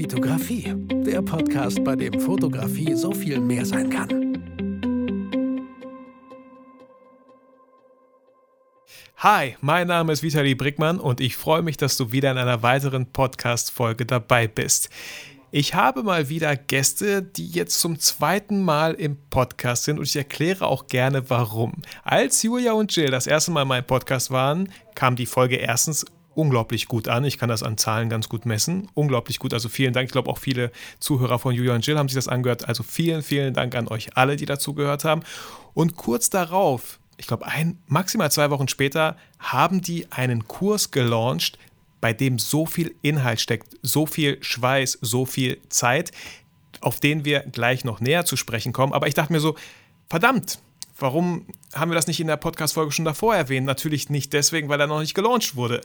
Vitografie, der Podcast, bei dem Fotografie so viel mehr sein kann. Hi, mein Name ist Vitali Brickmann und ich freue mich, dass du wieder in einer weiteren Podcast-Folge dabei bist. Ich habe mal wieder Gäste, die jetzt zum zweiten Mal im Podcast sind und ich erkläre auch gerne warum. Als Julia und Jill das erste Mal in meinem Podcast waren, kam die Folge erstens unglaublich gut an. Ich kann das an Zahlen ganz gut messen. Unglaublich gut. Also vielen Dank. Ich glaube, auch viele Zuhörer von Julia und Jill haben sich das angehört. Also vielen, vielen Dank an euch alle, die dazu gehört haben. Und kurz darauf, ich glaube, ein, maximal zwei Wochen später, haben die einen Kurs gelauncht, bei dem so viel Inhalt steckt, so viel Schweiß, so viel Zeit, auf den wir gleich noch näher zu sprechen kommen. Aber ich dachte mir so, verdammt, Warum haben wir das nicht in der Podcast-Folge schon davor erwähnt? Natürlich nicht deswegen, weil er noch nicht gelauncht wurde.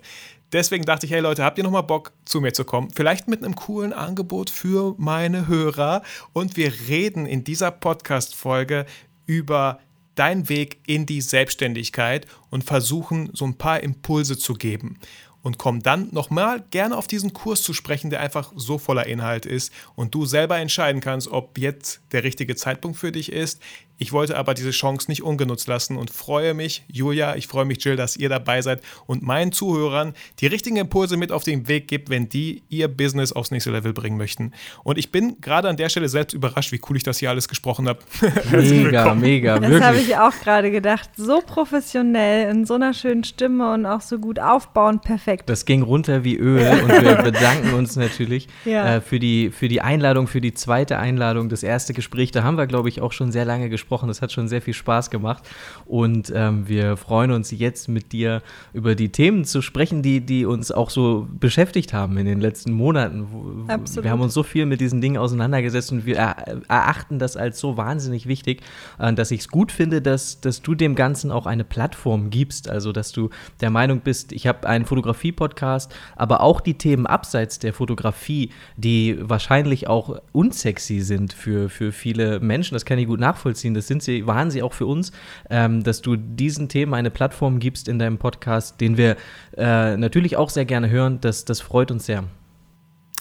Deswegen dachte ich, hey Leute, habt ihr noch mal Bock, zu mir zu kommen? Vielleicht mit einem coolen Angebot für meine Hörer. Und wir reden in dieser Podcast-Folge über deinen Weg in die Selbstständigkeit und versuchen, so ein paar Impulse zu geben und komm dann nochmal gerne auf diesen Kurs zu sprechen, der einfach so voller Inhalt ist und du selber entscheiden kannst, ob jetzt der richtige Zeitpunkt für dich ist. Ich wollte aber diese Chance nicht ungenutzt lassen und freue mich, Julia, ich freue mich, Jill, dass ihr dabei seid und meinen Zuhörern die richtigen Impulse mit auf den Weg gibt, wenn die ihr Business aufs nächste Level bringen möchten. Und ich bin gerade an der Stelle selbst überrascht, wie cool ich das hier alles gesprochen habe. Mega, mega, wirklich. Das habe ich auch gerade gedacht. So professionell, in so einer schönen Stimme und auch so gut aufbauend, perfekt. Das ging runter wie Öl und wir bedanken uns natürlich ja. äh, für, die, für die Einladung, für die zweite Einladung, das erste Gespräch. Da haben wir, glaube ich, auch schon sehr lange gesprochen gesprochen. Das hat schon sehr viel Spaß gemacht. Und ähm, wir freuen uns jetzt mit dir über die Themen zu sprechen, die, die uns auch so beschäftigt haben in den letzten Monaten. Absolut. Wir haben uns so viel mit diesen Dingen auseinandergesetzt und wir erachten das als so wahnsinnig wichtig, äh, dass ich es gut finde, dass, dass du dem Ganzen auch eine Plattform gibst. Also, dass du der Meinung bist, ich habe einen Fotografie-Podcast, aber auch die Themen abseits der Fotografie, die wahrscheinlich auch unsexy sind für, für viele Menschen, das kann ich gut nachvollziehen das sind sie, waren sie auch für uns, ähm, dass du diesen Themen eine Plattform gibst in deinem Podcast, den wir äh, natürlich auch sehr gerne hören. Das, das freut uns sehr.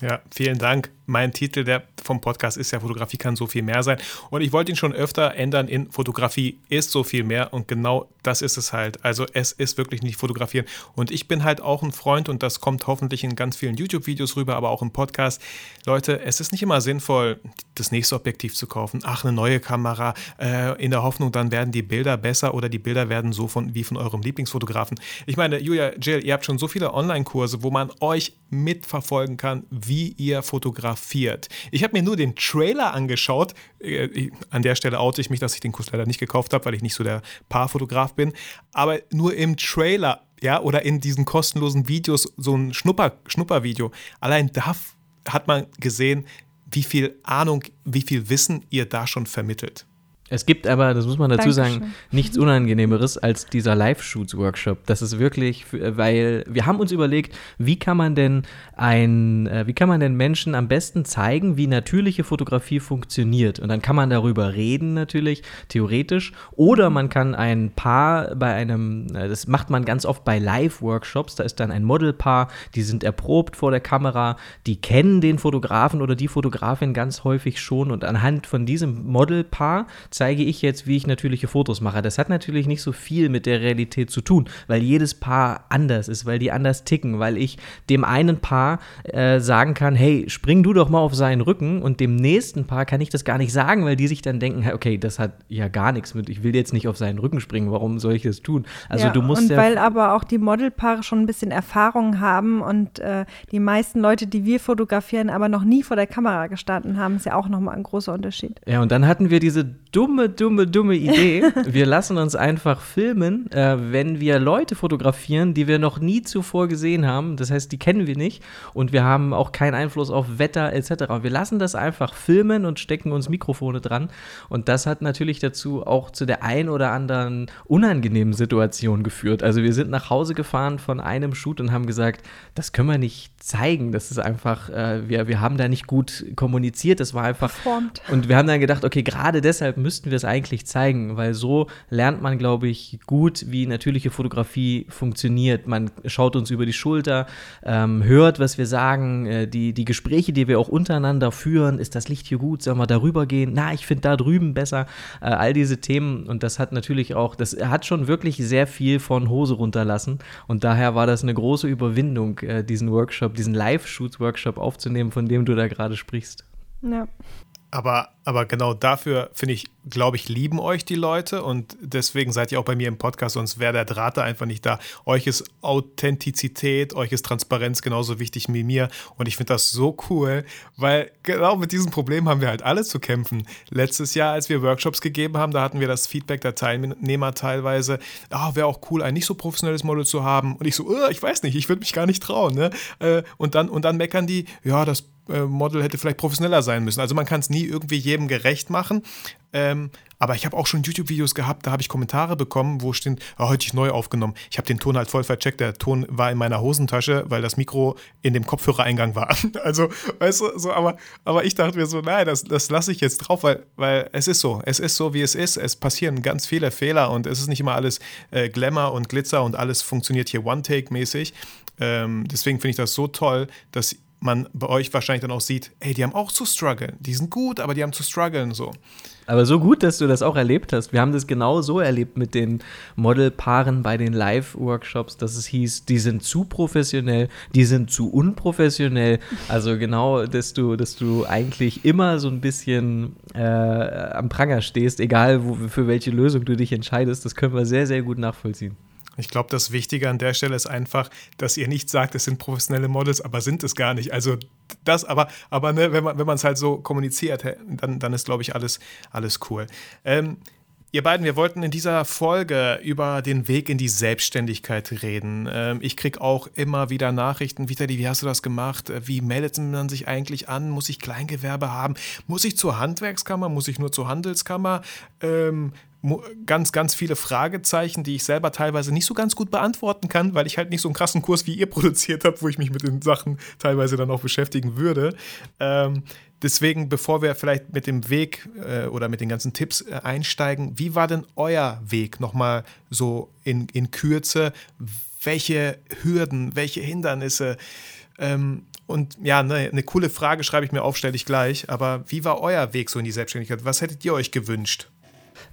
Ja, vielen Dank mein Titel der, vom Podcast ist ja Fotografie kann so viel mehr sein. Und ich wollte ihn schon öfter ändern in Fotografie ist so viel mehr. Und genau das ist es halt. Also es ist wirklich nicht fotografieren. Und ich bin halt auch ein Freund und das kommt hoffentlich in ganz vielen YouTube-Videos rüber, aber auch im Podcast. Leute, es ist nicht immer sinnvoll, das nächste Objektiv zu kaufen. Ach, eine neue Kamera, äh, in der Hoffnung, dann werden die Bilder besser oder die Bilder werden so von, wie von eurem Lieblingsfotografen. Ich meine, Julia, Jill, ihr habt schon so viele Online-Kurse, wo man euch mitverfolgen kann, wie ihr fotografiert fotografiert. Ich habe mir nur den Trailer angeschaut. Äh, an der Stelle oute ich mich, dass ich den Kurs leider nicht gekauft habe, weil ich nicht so der Paarfotograf bin. Aber nur im Trailer, ja, oder in diesen kostenlosen Videos, so ein Schnupper, Schnuppervideo. Allein da hat man gesehen, wie viel Ahnung, wie viel Wissen ihr da schon vermittelt. Es gibt aber, das muss man dazu Dankeschön. sagen, nichts Unangenehmeres als dieser Live-Shoots-Workshop. Das ist wirklich, weil wir haben uns überlegt, wie kann man denn ein, äh, wie kann man denn Menschen am besten zeigen, wie natürliche Fotografie funktioniert? Und dann kann man darüber reden natürlich, theoretisch, oder man kann ein Paar bei einem, äh, das macht man ganz oft bei Live-Workshops, da ist dann ein Modelpaar, die sind erprobt vor der Kamera, die kennen den Fotografen oder die Fotografin ganz häufig schon und anhand von diesem Modelpaar zeige ich jetzt, wie ich natürliche Fotos mache. Das hat natürlich nicht so viel mit der Realität zu tun, weil jedes Paar anders ist, weil die anders ticken, weil ich dem einen Paar äh, sagen kann, hey, spring du doch mal auf seinen Rücken und dem nächsten Paar kann ich das gar nicht sagen, weil die sich dann denken, okay, das hat ja gar nichts mit, ich will jetzt nicht auf seinen Rücken springen, warum soll ich das tun? Also ja, du musst und ja weil aber auch die Modelpaare schon ein bisschen Erfahrung haben und äh, die meisten Leute, die wir fotografieren, aber noch nie vor der Kamera gestanden haben, ist ja auch nochmal ein großer Unterschied. Ja, und dann hatten wir diese dumme, dumme, dumme Idee. Wir lassen uns einfach filmen, äh, wenn wir Leute fotografieren, die wir noch nie zuvor gesehen haben. Das heißt, die kennen wir nicht und wir haben auch keinen Einfluss auf Wetter etc. Wir lassen das einfach filmen und stecken uns Mikrofone dran. Und das hat natürlich dazu auch zu der ein oder anderen unangenehmen Situation geführt. Also wir sind nach Hause gefahren von einem Shoot und haben gesagt, das können wir nicht zeigen. Das ist einfach, äh, wir, wir haben da nicht gut kommuniziert. Das war einfach. Performt. Und wir haben dann gedacht, okay, gerade deshalb müssen müssten wir es eigentlich zeigen, weil so lernt man, glaube ich, gut, wie natürliche Fotografie funktioniert. Man schaut uns über die Schulter, ähm, hört, was wir sagen, äh, die, die Gespräche, die wir auch untereinander führen. Ist das Licht hier gut? Sollen wir darüber gehen? Na, ich finde da drüben besser. Äh, all diese Themen. Und das hat natürlich auch, das hat schon wirklich sehr viel von Hose runterlassen. Und daher war das eine große Überwindung, äh, diesen Workshop, diesen Live-Shoots-Workshop aufzunehmen, von dem du da gerade sprichst. Ja. Aber, aber genau dafür, finde ich, glaube ich, lieben euch die Leute und deswegen seid ihr auch bei mir im Podcast, sonst wäre der Draht da einfach nicht da. Euch ist Authentizität, euch ist Transparenz genauso wichtig wie mir und ich finde das so cool, weil genau mit diesem Problem haben wir halt alle zu kämpfen. Letztes Jahr, als wir Workshops gegeben haben, da hatten wir das Feedback der Teilnehmer teilweise, oh, wäre auch cool, ein nicht so professionelles Model zu haben und ich so, oh, ich weiß nicht, ich würde mich gar nicht trauen. Ne? Äh, und, dann, und dann meckern die, ja, das Model hätte vielleicht professioneller sein müssen. Also man kann es nie irgendwie jedem gerecht machen. Ähm, aber ich habe auch schon YouTube-Videos gehabt, da habe ich Kommentare bekommen, wo steht, oh, heute ich neu aufgenommen. Ich habe den Ton halt voll vercheckt. Der Ton war in meiner Hosentasche, weil das Mikro in dem Kopfhörereingang war. Also, weißt du, so, aber, aber ich dachte mir so, nein, das, das lasse ich jetzt drauf, weil, weil es ist so. Es ist so, wie es ist. Es passieren ganz viele Fehler und es ist nicht immer alles äh, Glamour und Glitzer und alles funktioniert hier One-Take-mäßig. Ähm, deswegen finde ich das so toll, dass man bei euch wahrscheinlich dann auch sieht, ey, die haben auch zu strugglen. Die sind gut, aber die haben zu strugglen so. Aber so gut, dass du das auch erlebt hast. Wir haben das genau so erlebt mit den Modelpaaren bei den Live-Workshops, dass es hieß, die sind zu professionell, die sind zu unprofessionell. Also genau, dass du, dass du eigentlich immer so ein bisschen äh, am Pranger stehst, egal wo, für welche Lösung du dich entscheidest. Das können wir sehr, sehr gut nachvollziehen. Ich glaube, das Wichtige an der Stelle ist einfach, dass ihr nicht sagt, es sind professionelle Models, aber sind es gar nicht. Also das, aber, aber ne, wenn man es halt so kommuniziert, dann, dann ist, glaube ich, alles, alles cool. Ähm, Ihr beiden, wir wollten in dieser Folge über den Weg in die Selbstständigkeit reden. Ähm, ich kriege auch immer wieder Nachrichten. Vitali, wie hast du das gemacht? Wie meldet man sich eigentlich an? Muss ich Kleingewerbe haben? Muss ich zur Handwerkskammer? Muss ich nur zur Handelskammer? Ähm, ganz, ganz viele Fragezeichen, die ich selber teilweise nicht so ganz gut beantworten kann, weil ich halt nicht so einen krassen Kurs wie ihr produziert habe, wo ich mich mit den Sachen teilweise dann auch beschäftigen würde. Ähm, deswegen, bevor wir vielleicht mit dem Weg äh, oder mit den ganzen Tipps äh, einsteigen, wie war denn euer Weg nochmal so in, in Kürze? Welche Hürden, welche Hindernisse? Ähm, und ja, ne, eine coole Frage schreibe ich mir auf, stelle ich gleich. Aber wie war euer Weg so in die Selbstständigkeit? Was hättet ihr euch gewünscht?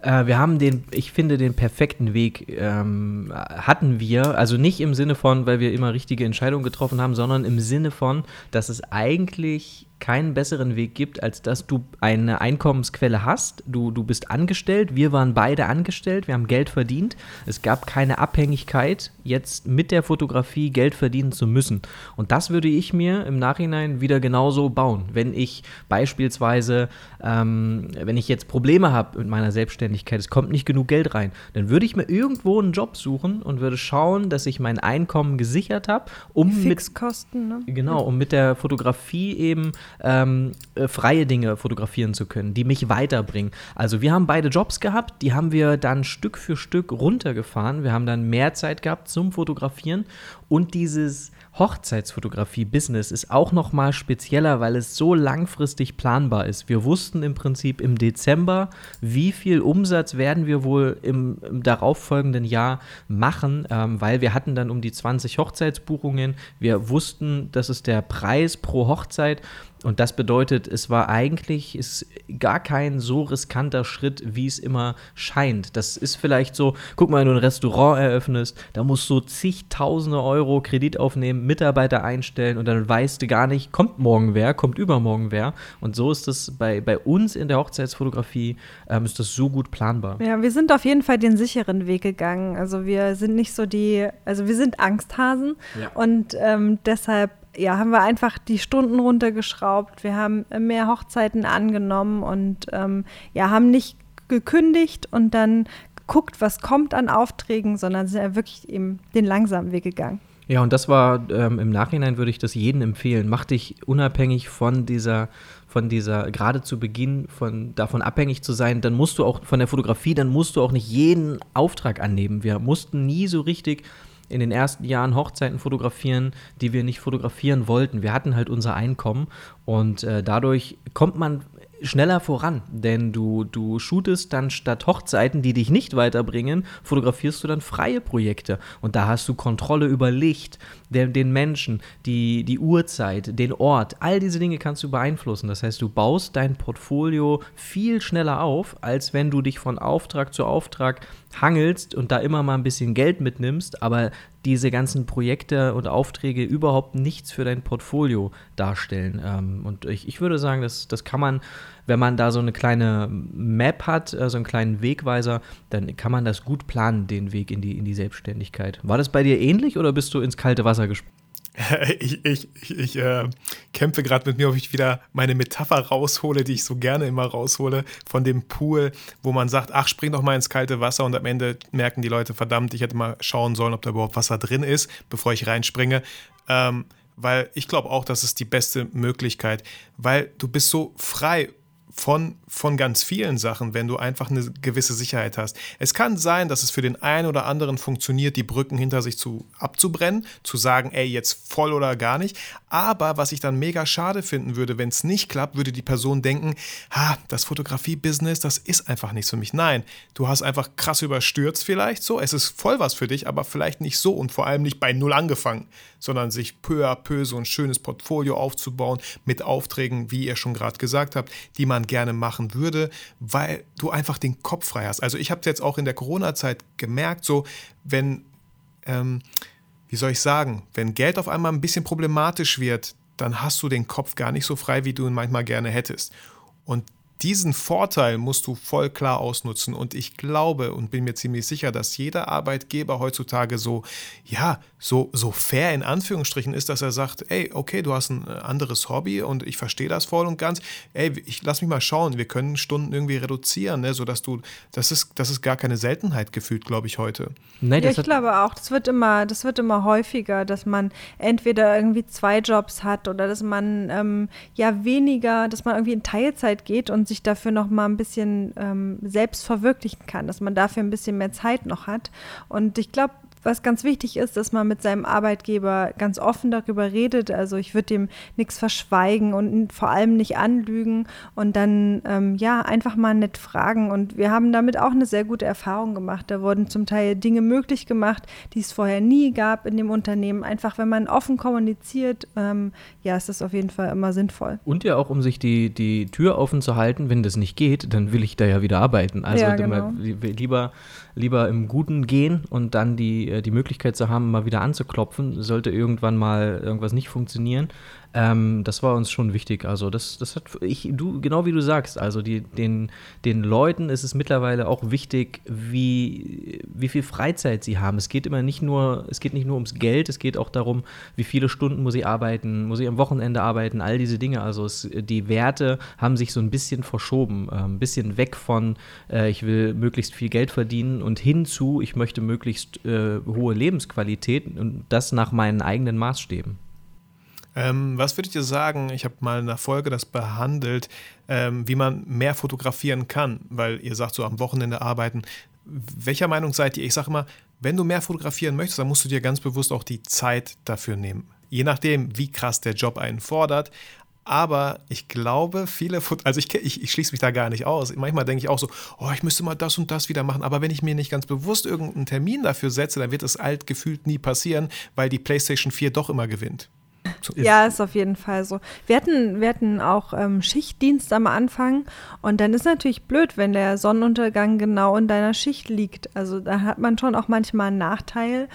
Äh, wir haben den, ich finde, den perfekten Weg ähm, hatten wir. Also nicht im Sinne von, weil wir immer richtige Entscheidungen getroffen haben, sondern im Sinne von, dass es eigentlich keinen besseren Weg gibt, als dass du eine Einkommensquelle hast. Du, du bist angestellt, wir waren beide angestellt, wir haben Geld verdient. Es gab keine Abhängigkeit, jetzt mit der Fotografie Geld verdienen zu müssen. Und das würde ich mir im Nachhinein wieder genauso bauen. Wenn ich beispielsweise, ähm, wenn ich jetzt Probleme habe mit meiner Selbstständigkeit, es kommt nicht genug Geld rein, dann würde ich mir irgendwo einen Job suchen und würde schauen, dass ich mein Einkommen gesichert habe, um Fixkosten, mit, ne? genau, um mit der Fotografie eben ähm, äh, freie Dinge fotografieren zu können, die mich weiterbringen. Also wir haben beide Jobs gehabt, die haben wir dann Stück für Stück runtergefahren. Wir haben dann mehr Zeit gehabt zum Fotografieren und dieses Hochzeitsfotografie-Business ist auch noch mal spezieller, weil es so langfristig planbar ist. Wir wussten im Prinzip im Dezember, wie viel Umsatz werden wir wohl im, im darauffolgenden Jahr machen, ähm, weil wir hatten dann um die 20 Hochzeitsbuchungen. Wir wussten, das ist der Preis pro Hochzeit und das bedeutet, es war eigentlich ist gar kein so riskanter Schritt, wie es immer scheint. Das ist vielleicht so, guck mal, wenn du ein Restaurant eröffnest, da musst du zigtausende Euro Kredit aufnehmen, Mitarbeiter einstellen und dann weißt du gar nicht, kommt morgen wer, kommt übermorgen wer. Und so ist das bei, bei uns in der Hochzeitsfotografie, ähm, ist das so gut planbar. Ja, wir sind auf jeden Fall den sicheren Weg gegangen. Also wir sind nicht so die, also wir sind Angsthasen ja. und ähm, deshalb ja, haben wir einfach die Stunden runtergeschraubt. Wir haben mehr Hochzeiten angenommen und ähm, ja, haben nicht gekündigt und dann geguckt, was kommt an Aufträgen, sondern sind ja wirklich eben den langsamen Weg gegangen. Ja, und das war ähm, im Nachhinein würde ich das jedem empfehlen. Mach dich unabhängig von dieser, von dieser, gerade zu Beginn von davon abhängig zu sein, dann musst du auch von der Fotografie, dann musst du auch nicht jeden Auftrag annehmen. Wir mussten nie so richtig in den ersten Jahren Hochzeiten fotografieren, die wir nicht fotografieren wollten. Wir hatten halt unser Einkommen und äh, dadurch kommt man schneller voran, denn du, du shootest dann statt Hochzeiten, die dich nicht weiterbringen, fotografierst du dann freie Projekte. Und da hast du Kontrolle über Licht, den, den Menschen, die, die Uhrzeit, den Ort. All diese Dinge kannst du beeinflussen. Das heißt, du baust dein Portfolio viel schneller auf, als wenn du dich von Auftrag zu Auftrag hangelst und da immer mal ein bisschen Geld mitnimmst, aber diese ganzen Projekte und Aufträge überhaupt nichts für dein Portfolio darstellen. Ähm, und ich, ich würde sagen, das, das kann man, wenn man da so eine kleine Map hat, äh, so einen kleinen Wegweiser, dann kann man das gut planen, den Weg in die, in die Selbstständigkeit. War das bei dir ähnlich oder bist du ins kalte Wasser gesprungen? ich, ich, ich äh, kämpfe gerade mit mir, ob ich wieder meine Metapher raushole, die ich so gerne immer raushole, von dem Pool, wo man sagt, ach, spring doch mal ins kalte Wasser und am Ende merken die Leute, verdammt, ich hätte mal schauen sollen, ob da überhaupt Wasser drin ist, bevor ich reinspringe. Ähm, weil ich glaube auch, das ist die beste Möglichkeit, weil du bist so frei von, von ganz vielen Sachen, wenn du einfach eine gewisse Sicherheit hast. Es kann sein, dass es für den einen oder anderen funktioniert, die Brücken hinter sich zu, abzubrennen, zu sagen, ey, jetzt voll oder gar nicht. Aber was ich dann mega schade finden würde, wenn es nicht klappt, würde die Person denken, ha, das Fotografie-Business, das ist einfach nichts für mich. Nein, du hast einfach krass überstürzt vielleicht so. Es ist voll was für dich, aber vielleicht nicht so und vor allem nicht bei Null angefangen, sondern sich peu à peu so ein schönes Portfolio aufzubauen mit Aufträgen, wie ihr schon gerade gesagt habt, die man gerne machen würde, weil du einfach den Kopf frei hast. Also ich habe es jetzt auch in der Corona-Zeit gemerkt, so wenn, ähm, wie soll ich sagen, wenn Geld auf einmal ein bisschen problematisch wird, dann hast du den Kopf gar nicht so frei, wie du ihn manchmal gerne hättest. Und diesen Vorteil musst du voll klar ausnutzen. Und ich glaube und bin mir ziemlich sicher, dass jeder Arbeitgeber heutzutage so, ja, so, so fair in Anführungsstrichen ist, dass er sagt, ey, okay, du hast ein äh, anderes Hobby und ich verstehe das voll und ganz. Ey, ich lass mich mal schauen, wir können Stunden irgendwie reduzieren, ne, sodass du, das ist, das ist gar keine Seltenheit gefühlt, glaube ich, heute. Nein, ja, ich glaube auch, das wird immer, das wird immer häufiger, dass man entweder irgendwie zwei Jobs hat oder dass man ähm, ja weniger, dass man irgendwie in Teilzeit geht und sich dafür noch mal ein bisschen ähm, selbst verwirklichen kann, dass man dafür ein bisschen mehr Zeit noch hat. Und ich glaube, was ganz wichtig ist, dass man mit seinem Arbeitgeber ganz offen darüber redet. Also ich würde dem nichts verschweigen und vor allem nicht anlügen und dann ähm, ja einfach mal nett fragen. Und wir haben damit auch eine sehr gute Erfahrung gemacht. Da wurden zum Teil Dinge möglich gemacht, die es vorher nie gab in dem Unternehmen. Einfach wenn man offen kommuniziert, ähm, ja, ist das auf jeden Fall immer sinnvoll. Und ja auch, um sich die, die Tür offen zu halten, wenn das nicht geht, dann will ich da ja wieder arbeiten. Also ja, genau. lieber lieber im Guten gehen und dann die, äh, die Möglichkeit zu haben, mal wieder anzuklopfen, sollte irgendwann mal irgendwas nicht funktionieren. Ähm, das war uns schon wichtig. Also das, das hat ich, du, genau wie du sagst, also die, den, den Leuten ist es mittlerweile auch wichtig, wie, wie viel Freizeit sie haben. Es geht immer nicht nur, es geht nicht nur ums Geld, es geht auch darum, wie viele Stunden muss ich arbeiten, muss ich am Wochenende arbeiten, all diese Dinge. Also es, die Werte haben sich so ein bisschen verschoben, äh, ein bisschen weg von, äh, ich will möglichst viel Geld verdienen und hin zu, ich möchte möglichst äh, hohe Lebensqualität und das nach meinen eigenen Maßstäben. Ähm, was würdet ihr sagen? Ich habe mal in einer Folge das behandelt, ähm, wie man mehr fotografieren kann, weil ihr sagt so am Wochenende arbeiten. Welcher Meinung seid ihr? Ich sage immer, wenn du mehr fotografieren möchtest, dann musst du dir ganz bewusst auch die Zeit dafür nehmen. Je nachdem, wie krass der Job einen fordert. Aber ich glaube, viele, Foto also ich, ich, ich, schließe mich da gar nicht aus. Manchmal denke ich auch so, oh, ich müsste mal das und das wieder machen. Aber wenn ich mir nicht ganz bewusst irgendeinen Termin dafür setze, dann wird es alt gefühlt nie passieren, weil die PlayStation 4 doch immer gewinnt. So ist ja, ist auf jeden Fall so. Wir hatten, wir hatten auch ähm, Schichtdienst am Anfang und dann ist natürlich blöd, wenn der Sonnenuntergang genau in deiner Schicht liegt. Also da hat man schon auch manchmal einen Nachteil.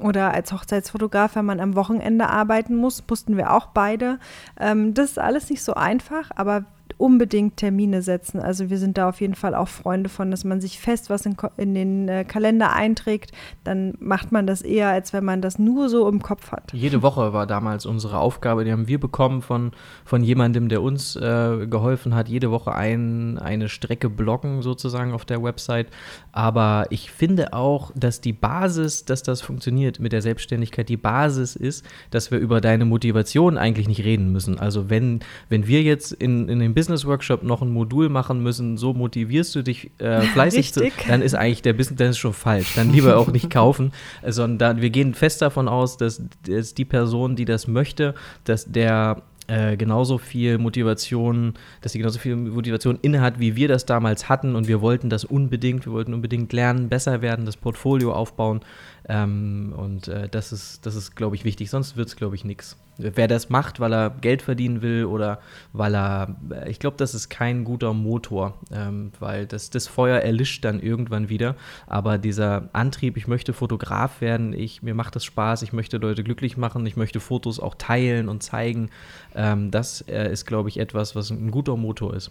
Oder als Hochzeitsfotograf, wenn man am Wochenende arbeiten muss, mussten wir auch beide. Ähm, das ist alles nicht so einfach, aber unbedingt Termine setzen. Also wir sind da auf jeden Fall auch Freunde von, dass man sich fest was in, in den äh, Kalender einträgt. Dann macht man das eher, als wenn man das nur so im Kopf hat. Jede Woche war damals unsere Aufgabe, die haben wir bekommen von, von jemandem, der uns äh, geholfen hat, jede Woche ein, eine Strecke blocken sozusagen auf der Website. Aber ich finde auch, dass die Basis, dass das funktioniert mit der Selbstständigkeit, die Basis ist, dass wir über deine Motivation eigentlich nicht reden müssen. Also wenn, wenn wir jetzt in, in dem Business Workshop noch ein Modul machen müssen, so motivierst du dich äh, fleißig zu, dann ist eigentlich der Business, dann ist schon falsch. Dann lieber auch nicht kaufen, sondern wir gehen fest davon aus, dass, dass die Person, die das möchte, dass der äh, genauso viel Motivation, dass sie genauso viel Motivation innehat, wie wir das damals hatten und wir wollten das unbedingt, wir wollten unbedingt lernen, besser werden, das Portfolio aufbauen ähm, und äh, das ist, das ist glaube ich, wichtig, sonst wird es, glaube ich, nichts. Wer das macht, weil er Geld verdienen will oder weil er, ich glaube, das ist kein guter Motor, ähm, weil das, das Feuer erlischt dann irgendwann wieder, aber dieser Antrieb, ich möchte Fotograf werden, ich, mir macht das Spaß, ich möchte Leute glücklich machen, ich möchte Fotos auch teilen und zeigen, ähm, das äh, ist, glaube ich, etwas, was ein guter Motor ist.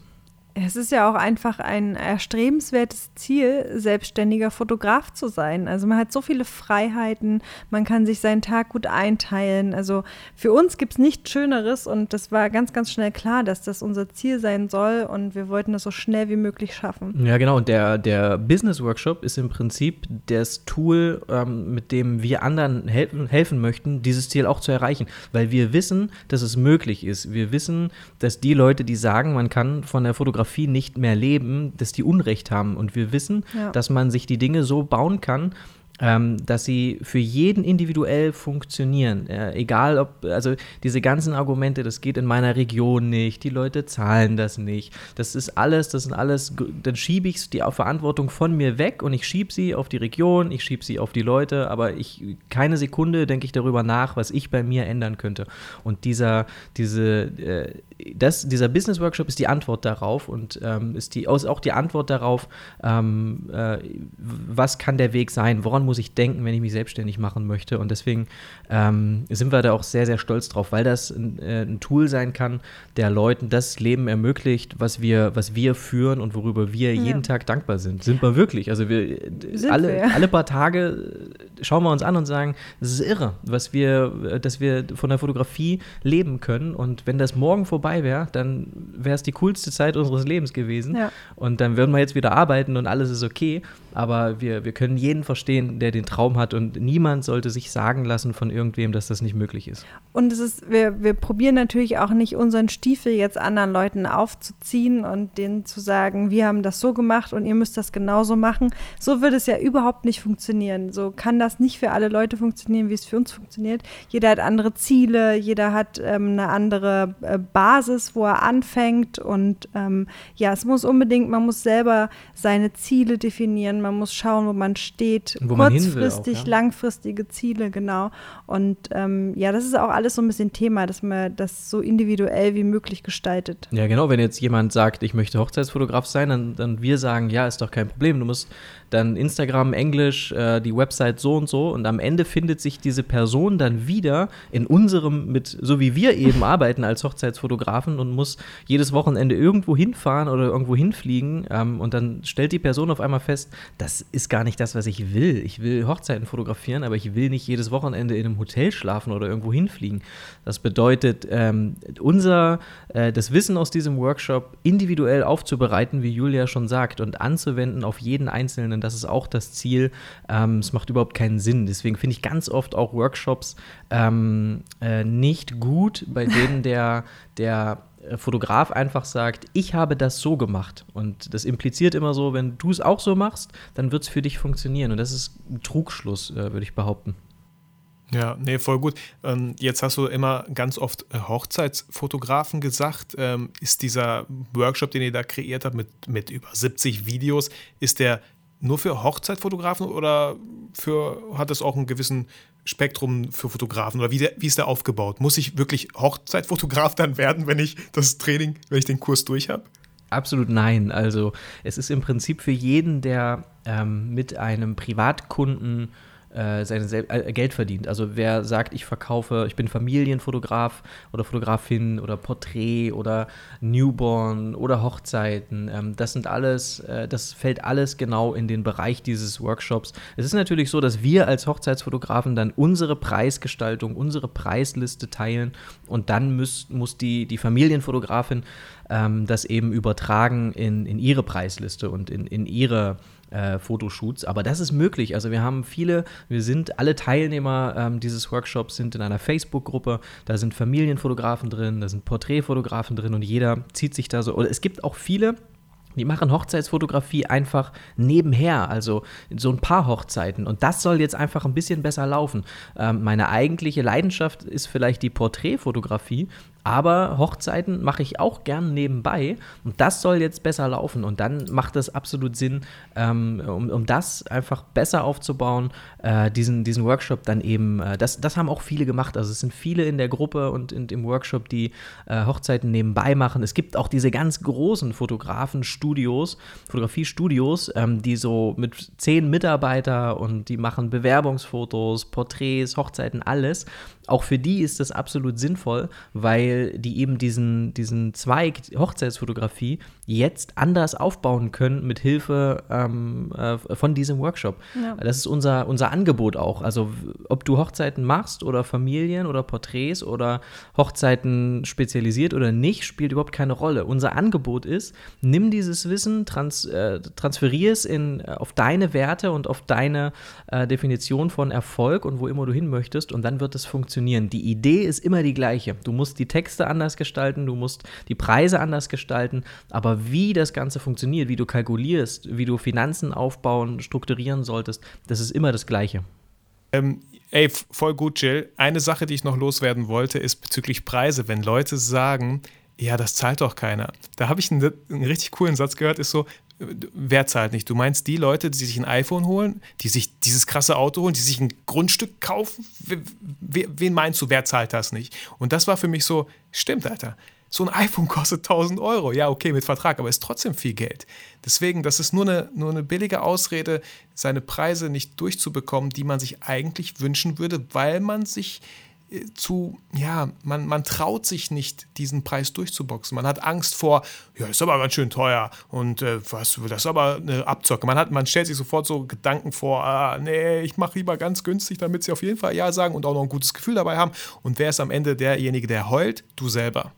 Es ist ja auch einfach ein erstrebenswertes Ziel, selbstständiger Fotograf zu sein. Also man hat so viele Freiheiten, man kann sich seinen Tag gut einteilen. Also für uns gibt es nichts Schöneres und das war ganz, ganz schnell klar, dass das unser Ziel sein soll und wir wollten das so schnell wie möglich schaffen. Ja, genau. Und der, der Business Workshop ist im Prinzip das Tool, ähm, mit dem wir anderen helfen, helfen möchten, dieses Ziel auch zu erreichen. Weil wir wissen, dass es möglich ist. Wir wissen, dass die Leute, die sagen, man kann von der Fotografie Fotografie nicht mehr leben, dass die Unrecht haben. Und wir wissen, ja. dass man sich die Dinge so bauen kann, ähm, dass sie für jeden individuell funktionieren. Äh, egal ob, also diese ganzen Argumente, das geht in meiner Region nicht, die Leute zahlen das nicht. Das ist alles, das sind alles, dann schiebe ich die Verantwortung von mir weg und ich schiebe sie auf die Region, ich schiebe sie auf die Leute, aber ich keine Sekunde denke ich darüber nach, was ich bei mir ändern könnte. Und dieser, diese, äh, das, dieser Business Workshop ist die Antwort darauf und ähm, ist, die, ist auch die Antwort darauf, ähm, äh, was kann der Weg sein, woran muss ich denken, wenn ich mich selbstständig machen möchte. Und deswegen ähm, sind wir da auch sehr, sehr stolz drauf, weil das ein, äh, ein, Tool sein kann, der Leuten das Leben ermöglicht, was wir, was wir führen und worüber wir ja. jeden Tag dankbar sind. Sind wir wirklich. Also wir alle, wir, ja. alle paar Tage schauen wir uns an und sagen, das ist irre, was wir, dass wir von der Fotografie leben können. Und wenn das morgen vorbei wäre, dann wäre es die coolste Zeit unseres Lebens gewesen. Ja. Und dann würden wir jetzt wieder arbeiten und alles ist okay. Aber wir, wir können jeden verstehen, der den Traum hat und niemand sollte sich sagen lassen von irgendwem, dass das nicht möglich ist. Und es ist, wir, wir probieren natürlich auch nicht unseren Stiefel jetzt anderen Leuten aufzuziehen und denen zu sagen, wir haben das so gemacht und ihr müsst das genauso machen. So wird es ja überhaupt nicht funktionieren. So kann das nicht für alle Leute funktionieren, wie es für uns funktioniert. Jeder hat andere Ziele, jeder hat ähm, eine andere äh, Basis, wo er anfängt und ähm, ja, es muss unbedingt, man muss selber seine Ziele definieren man muss schauen, wo man steht, wo kurzfristig, auch, ja. langfristige Ziele, genau. Und ähm, ja, das ist auch alles so ein bisschen Thema, dass man das so individuell wie möglich gestaltet. Ja, genau, wenn jetzt jemand sagt, ich möchte Hochzeitsfotograf sein, dann, dann wir sagen, ja, ist doch kein Problem, du musst dann Instagram Englisch, äh, die Website so und so und am Ende findet sich diese Person dann wieder in unserem, mit, so wie wir eben arbeiten als Hochzeitsfotografen und muss jedes Wochenende irgendwo hinfahren oder irgendwo hinfliegen ähm, und dann stellt die Person auf einmal fest, das ist gar nicht das, was ich will. Ich will Hochzeiten fotografieren, aber ich will nicht jedes Wochenende in einem Hotel schlafen oder irgendwo hinfliegen. Das bedeutet, ähm, unser, äh, das Wissen aus diesem Workshop individuell aufzubereiten, wie Julia schon sagt, und anzuwenden auf jeden einzelnen das ist auch das Ziel. Ähm, es macht überhaupt keinen Sinn. Deswegen finde ich ganz oft auch Workshops ähm, äh, nicht gut, bei denen der, der Fotograf einfach sagt, ich habe das so gemacht. Und das impliziert immer so, wenn du es auch so machst, dann wird es für dich funktionieren. Und das ist ein Trugschluss, äh, würde ich behaupten. Ja, nee, voll gut. Ähm, jetzt hast du immer ganz oft äh, Hochzeitsfotografen gesagt. Ähm, ist dieser Workshop, den ihr da kreiert habt, mit, mit über 70 Videos, ist der nur für Hochzeitfotografen oder für, hat es auch einen gewissen Spektrum für Fotografen oder wie, der, wie ist der aufgebaut? Muss ich wirklich Hochzeitfotograf dann werden, wenn ich das Training, wenn ich den Kurs durch habe? Absolut nein. Also es ist im Prinzip für jeden, der ähm, mit einem Privatkunden äh, sein äh, Geld verdient. Also wer sagt, ich verkaufe, ich bin Familienfotograf oder Fotografin oder Porträt oder Newborn oder Hochzeiten, ähm, das sind alles, äh, das fällt alles genau in den Bereich dieses Workshops. Es ist natürlich so, dass wir als Hochzeitsfotografen dann unsere Preisgestaltung, unsere Preisliste teilen und dann muss, muss die, die Familienfotografin ähm, das eben übertragen in, in ihre Preisliste und in, in ihre äh, Fotoshoots. Aber das ist möglich. Also wir haben viele, wir sind alle Teilnehmer ähm, dieses Workshops sind in einer Facebook-Gruppe. Da sind Familienfotografen drin, da sind Porträtfotografen drin und jeder zieht sich da so. Oder es gibt auch viele, die machen Hochzeitsfotografie einfach nebenher, also so ein paar Hochzeiten. Und das soll jetzt einfach ein bisschen besser laufen. Ähm, meine eigentliche Leidenschaft ist vielleicht die Porträtfotografie, Aber Hochzeiten mache ich auch gern nebenbei und das soll jetzt besser laufen. Und dann macht es absolut Sinn, ähm, um, um das einfach besser aufzubauen, äh, diesen, diesen Workshop dann eben, äh, das, das haben auch viele gemacht. Also es sind viele in der Gruppe und in, im Workshop, die äh, Hochzeiten nebenbei machen. Es gibt auch diese ganz großen Fotografenstudios, Fotografiestudios, ähm, die so mit zehn Mitarbeiter und die machen Bewerbungsfotos, Porträts, Hochzeiten, alles. Auch für die ist das absolut sinnvoll, weil die eben diesen, diesen Zweig Hochzeitsfotografie jetzt anders aufbauen können mit Hilfe ähm, äh, von diesem Workshop. Ja. Das ist unser, unser Angebot auch. Also ob du Hochzeiten machst oder Familien oder Porträts oder Hochzeiten spezialisiert oder nicht, spielt überhaupt keine Rolle. Unser Angebot ist, nimm dieses Wissen, trans, äh, transferier es in, äh, auf deine Werte und auf deine äh, Definition von Erfolg und wo immer du hin möchtest und dann wird es funktionieren. Die Idee ist immer die gleiche. Du musst die Texte anders gestalten, du musst die Preise anders gestalten, aber aber wie das Ganze funktioniert, wie du kalkulierst, wie du Finanzen aufbauen, strukturieren solltest, das ist immer das Gleiche. Ähm, ey, voll gut, Jill. Eine Sache, die ich noch loswerden wollte, ist bezüglich Preise. Wenn Leute sagen, ja, das zahlt doch keiner. Da habe ich einen, einen, richtig coolen Satz gehört, ist so, wer zahlt nicht? Du meinst die Leute, die sich ein iPhone holen, die sich dieses krasse Auto holen, die sich ein Grundstück kaufen? Wen meinst du, wer zahlt das nicht? Und das war für mich so, stimmt, Alter so ein iPhone kostet 1000 Euro. Ja, okay, mit Vertrag, aber ist trotzdem viel Geld. Deswegen, das ist nur eine, nur eine billige Ausrede, seine Preise nicht durchzubekommen, die man sich eigentlich wünschen würde, weil man sich äh, zu, ja, man, man traut sich nicht, diesen Preis durchzuboxen. Man hat Angst vor, ja, ist aber ganz schön teuer und äh, was, das ist aber eine Abzocke. Man, hat, man stellt sich sofort so Gedanken vor, ah, nee, ich mache lieber ganz günstig, damit sie auf jeden Fall Ja sagen und auch noch ein gutes Gefühl dabei haben. Und wer ist am Ende derjenige, der heult? Du selber.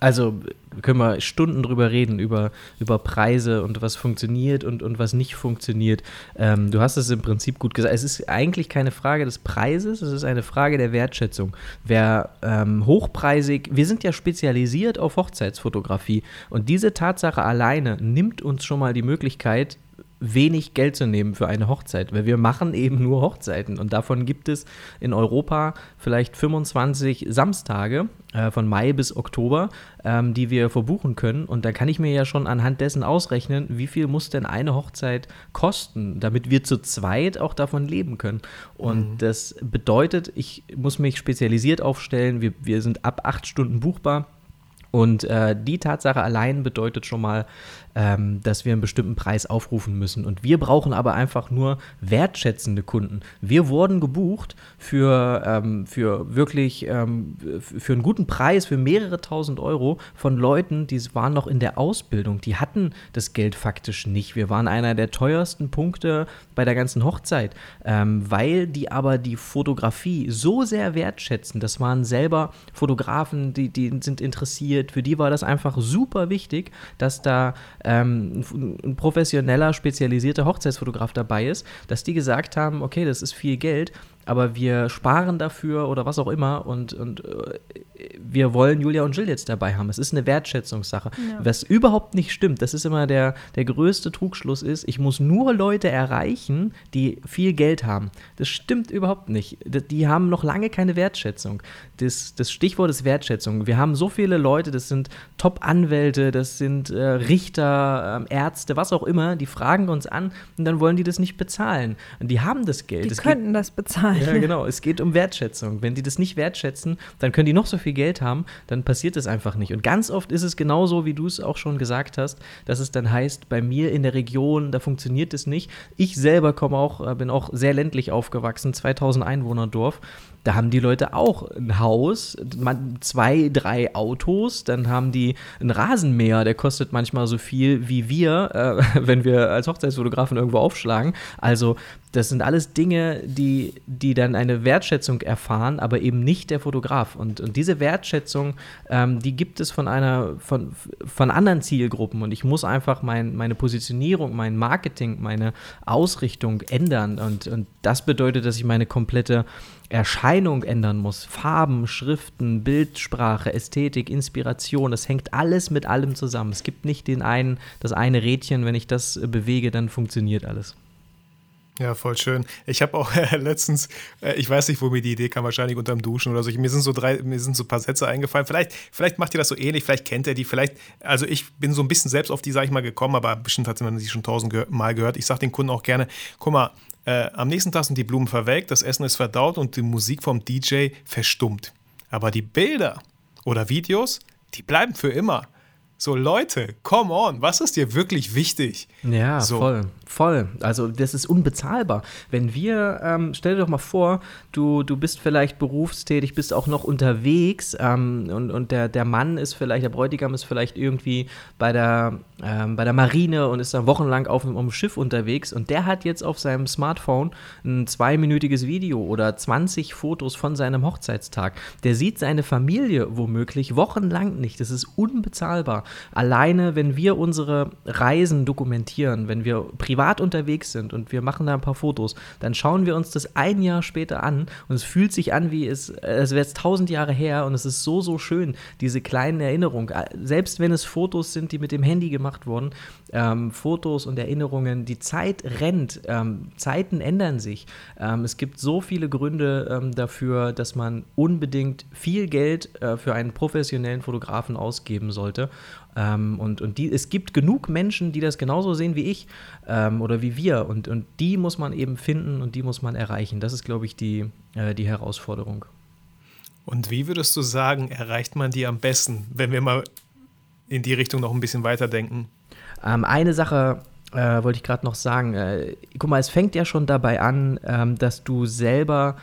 Also können wir Stunden drüber reden, über, über Preise und was funktioniert und, und was nicht funktioniert. Ähm, du hast es im Prinzip gut gesagt. Es ist eigentlich keine Frage des Preises, es ist eine Frage der Wertschätzung. Wer ähm, hochpreisig, wir sind ja spezialisiert auf Hochzeitsfotografie und diese Tatsache alleine nimmt uns schon mal die Möglichkeit, wenig Geld zu nehmen für eine Hochzeit, weil wir machen eben nur Hochzeiten. Und davon gibt es in Europa vielleicht 25 Samstage äh, von Mai bis Oktober, ähm, die wir verbuchen können. Und da kann ich mir ja schon anhand dessen ausrechnen, wie viel muss denn eine Hochzeit kosten, damit wir zu zweit auch davon leben können. Und mhm. das bedeutet, ich muss mich spezialisiert aufstellen, wir, wir sind ab acht Stunden buchbar. Und äh, die Tatsache allein bedeutet schon mal, ähm, dass wir einen bestimmten Preis aufrufen müssen. Und wir brauchen aber einfach nur wertschätzende Kunden. Wir wurden gebucht für, ähm, für wirklich ähm, für einen guten Preis, für mehrere tausend Euro von Leuten, die waren noch in der Ausbildung. Die hatten das Geld faktisch nicht. Wir waren einer der teuersten Punkte bei der ganzen Hochzeit, ähm, weil die aber die Fotografie so sehr wertschätzen. Das waren selber Fotografen, die, die sind interessiert. Für die war das einfach super wichtig, dass da ähm, ein professioneller, spezialisierter Hochzeitsfotograf dabei ist, dass die gesagt haben, okay, das ist viel Geld, aber wir sparen dafür oder was auch immer und, und äh, wir wollen Julia und Jill jetzt dabei haben. Es ist eine Wertschätzungssache. Ja. Was überhaupt nicht stimmt, das ist immer der, der größte Trugschluss ist, ich muss nur Leute erreichen, die viel Geld haben. Das stimmt überhaupt nicht. Die haben noch lange keine Wertschätzung. Das, das Stichwort ist Wertschätzung. Wir haben so viele Leute, das sind Top-Anwälte, das sind äh, Richter, äh, Ärzte, was auch immer, die fragen uns an und dann wollen die das nicht bezahlen. Und die haben das Geld. Die das könnten das bezahlen. Ja, genau. Es geht um Wertschätzung. Wenn die das nicht wertschätzen, dann können die noch so viel Geld haben, dann passiert es einfach nicht. Und ganz oft ist es genauso, wie du es auch schon gesagt hast, dass es dann heißt, bei mir in der Region, da funktioniert es nicht. Ich selber komme auch, äh, bin auch sehr ländlich aufgewachsen, 2000 Einwohner Dorf. Da haben die Leute auch ein Haus, zwei, drei Autos, dann haben die einen Rasenmäher, der kostet manchmal so viel wie wir, äh, wenn wir als Hochzeitsfotografen irgendwo aufschlagen. Also das sind alles Dinge, die, die dann eine Wertschätzung erfahren, aber eben nicht der Fotograf. Und, und diese Wertschätzung, ähm, die gibt es von einer, von, von anderen Zielgruppen. Und ich muss einfach mein, meine Positionierung, mein Marketing, meine Ausrichtung ändern. Und, und das bedeutet, dass ich meine komplette Erscheinung ändern muss. Farben, Schriften, Bildsprache, Ästhetik, Inspiration, das hängt alles mit allem zusammen. Es gibt nicht den einen, das eine Rädchen, wenn ich das bewege, dann funktioniert alles. Ja, voll schön. Ich habe auch äh, letztens, äh, ich weiß nicht, wo mir die Idee kam, wahrscheinlich unterm Duschen oder so. Ich, mir sind so drei, mir sind so ein paar Sätze eingefallen. Vielleicht, vielleicht macht ihr das so ähnlich, vielleicht kennt ihr die, vielleicht, also ich bin so ein bisschen selbst auf die, sag ich mal, gekommen, aber bestimmt hat man sie schon tausendmal gehört. Ich sage den Kunden auch gerne, guck mal, äh, am nächsten Tag sind die Blumen verwelkt, das Essen ist verdaut und die Musik vom DJ verstummt. Aber die Bilder oder Videos, die bleiben für immer. So, Leute, come on, was ist dir wirklich wichtig? Ja, so. voll. Voll. Also das ist unbezahlbar. Wenn wir, ähm, stell dir doch mal vor, du, du bist vielleicht berufstätig, bist auch noch unterwegs ähm, und, und der, der Mann ist vielleicht, der Bräutigam ist vielleicht irgendwie bei der, ähm, bei der Marine und ist dann wochenlang auf einem Schiff unterwegs und der hat jetzt auf seinem Smartphone ein zweiminütiges Video oder 20 Fotos von seinem Hochzeitstag. Der sieht seine Familie womöglich wochenlang nicht. Das ist unbezahlbar. Alleine, wenn wir unsere Reisen dokumentieren, wenn wir privat privat unterwegs sind und wir machen da ein paar Fotos, dann schauen wir uns das ein Jahr später an und es fühlt sich an, wie es, es wäre jetzt tausend Jahre her und es ist so, so schön, diese kleinen Erinnerungen. Selbst wenn es Fotos sind, die mit dem Handy gemacht wurden, ähm, Fotos und Erinnerungen, die Zeit rennt, ähm, Zeiten ändern sich. Ähm, es gibt so viele Gründe ähm, dafür, dass man unbedingt viel Geld äh, für einen professionellen Fotografen ausgeben sollte. Ähm, und und die, es gibt genug Menschen, die das genauso sehen wie ich ähm, oder wie wir. Und, und die muss man eben finden und die muss man erreichen. Das ist, glaube ich, die, äh, die Herausforderung. Und wie würdest du sagen, erreicht man die am besten, wenn wir mal in die Richtung noch ein bisschen weiterdenken? Ähm, eine Sache äh, wollte ich gerade noch sagen. Äh, guck mal, es fängt ja schon dabei an, ähm, dass du selber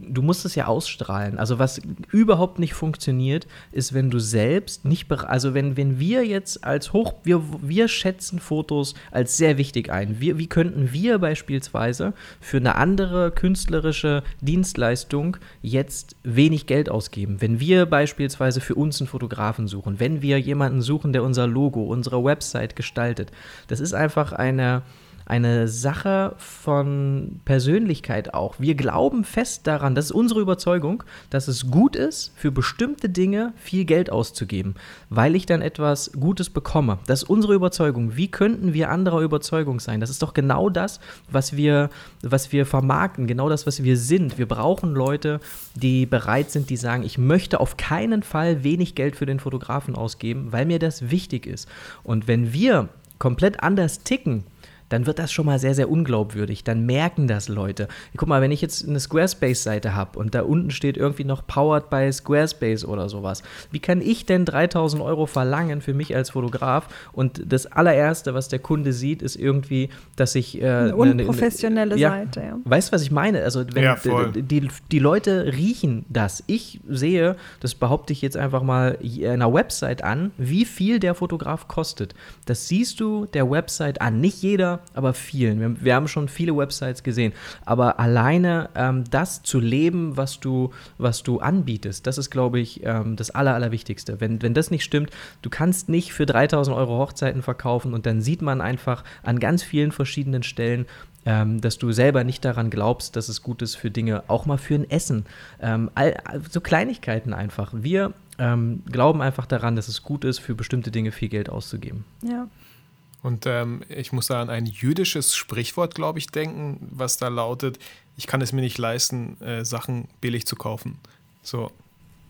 du musst es ja ausstrahlen. Also was überhaupt nicht funktioniert, ist, wenn du selbst nicht, also wenn, wenn wir jetzt als hoch, wir, wir schätzen Fotos als sehr wichtig ein. Wir, wie könnten wir beispielsweise für eine andere künstlerische Dienstleistung jetzt wenig Geld ausgeben? Wenn wir beispielsweise für uns einen Fotografen suchen, wenn wir jemanden suchen, der unser Logo, unsere Website gestaltet. Das ist einfach eine eine Sache von Persönlichkeit auch. Wir glauben fest daran, das ist unsere Überzeugung, dass es gut ist, für bestimmte Dinge viel Geld auszugeben, weil ich dann etwas Gutes bekomme. Das ist unsere Überzeugung. Wie könnten wir anderer Überzeugung sein? Das ist doch genau das, was wir, was wir vermarkten, genau das, was wir sind. Wir brauchen Leute, die bereit sind, die sagen, ich möchte auf keinen Fall wenig Geld für den Fotografen ausgeben, weil mir das wichtig ist. Und wenn wir komplett anders ticken, dann wird das schon mal sehr, sehr unglaubwürdig. Dann merken das Leute. Guck mal, wenn ich jetzt eine Squarespace-Seite habe und da unten steht irgendwie noch Powered by Squarespace oder sowas, wie kann ich denn 3000 Euro verlangen für mich als Fotograf? Und das allererste, was der Kunde sieht, ist irgendwie, dass ich. Äh, eine unprofessionelle eine, eine, Seite, ja. Weißt du, was ich meine? Also, wenn ja, die, die Leute riechen das. Ich sehe, das behaupte ich jetzt einfach mal einer Website an, wie viel der Fotograf kostet. Das siehst du der Website an. Nicht jeder aber vielen. Wir, wir, haben schon viele Websites gesehen. Aber alleine ähm, das zu leben, was du, was du anbietest, das ist, glaube ich, ähm, das Aller, Allerwichtigste. Wenn, wenn das nicht stimmt, du kannst nicht für 3000 Euro Hochzeiten verkaufen und dann sieht man einfach an ganz vielen verschiedenen Stellen, ähm, dass du selber nicht daran glaubst, dass es gut ist für Dinge, auch mal für ein Essen. Ähm, all, so Kleinigkeiten einfach. Wir ähm, glauben einfach daran, dass es gut ist, für bestimmte Dinge viel Geld auszugeben. Ja. Und ähm, ich muss da an ein jüdisches Sprichwort, glaube ich, denken, was da lautet, ich kann es mir nicht leisten, äh, Sachen billig zu kaufen. So,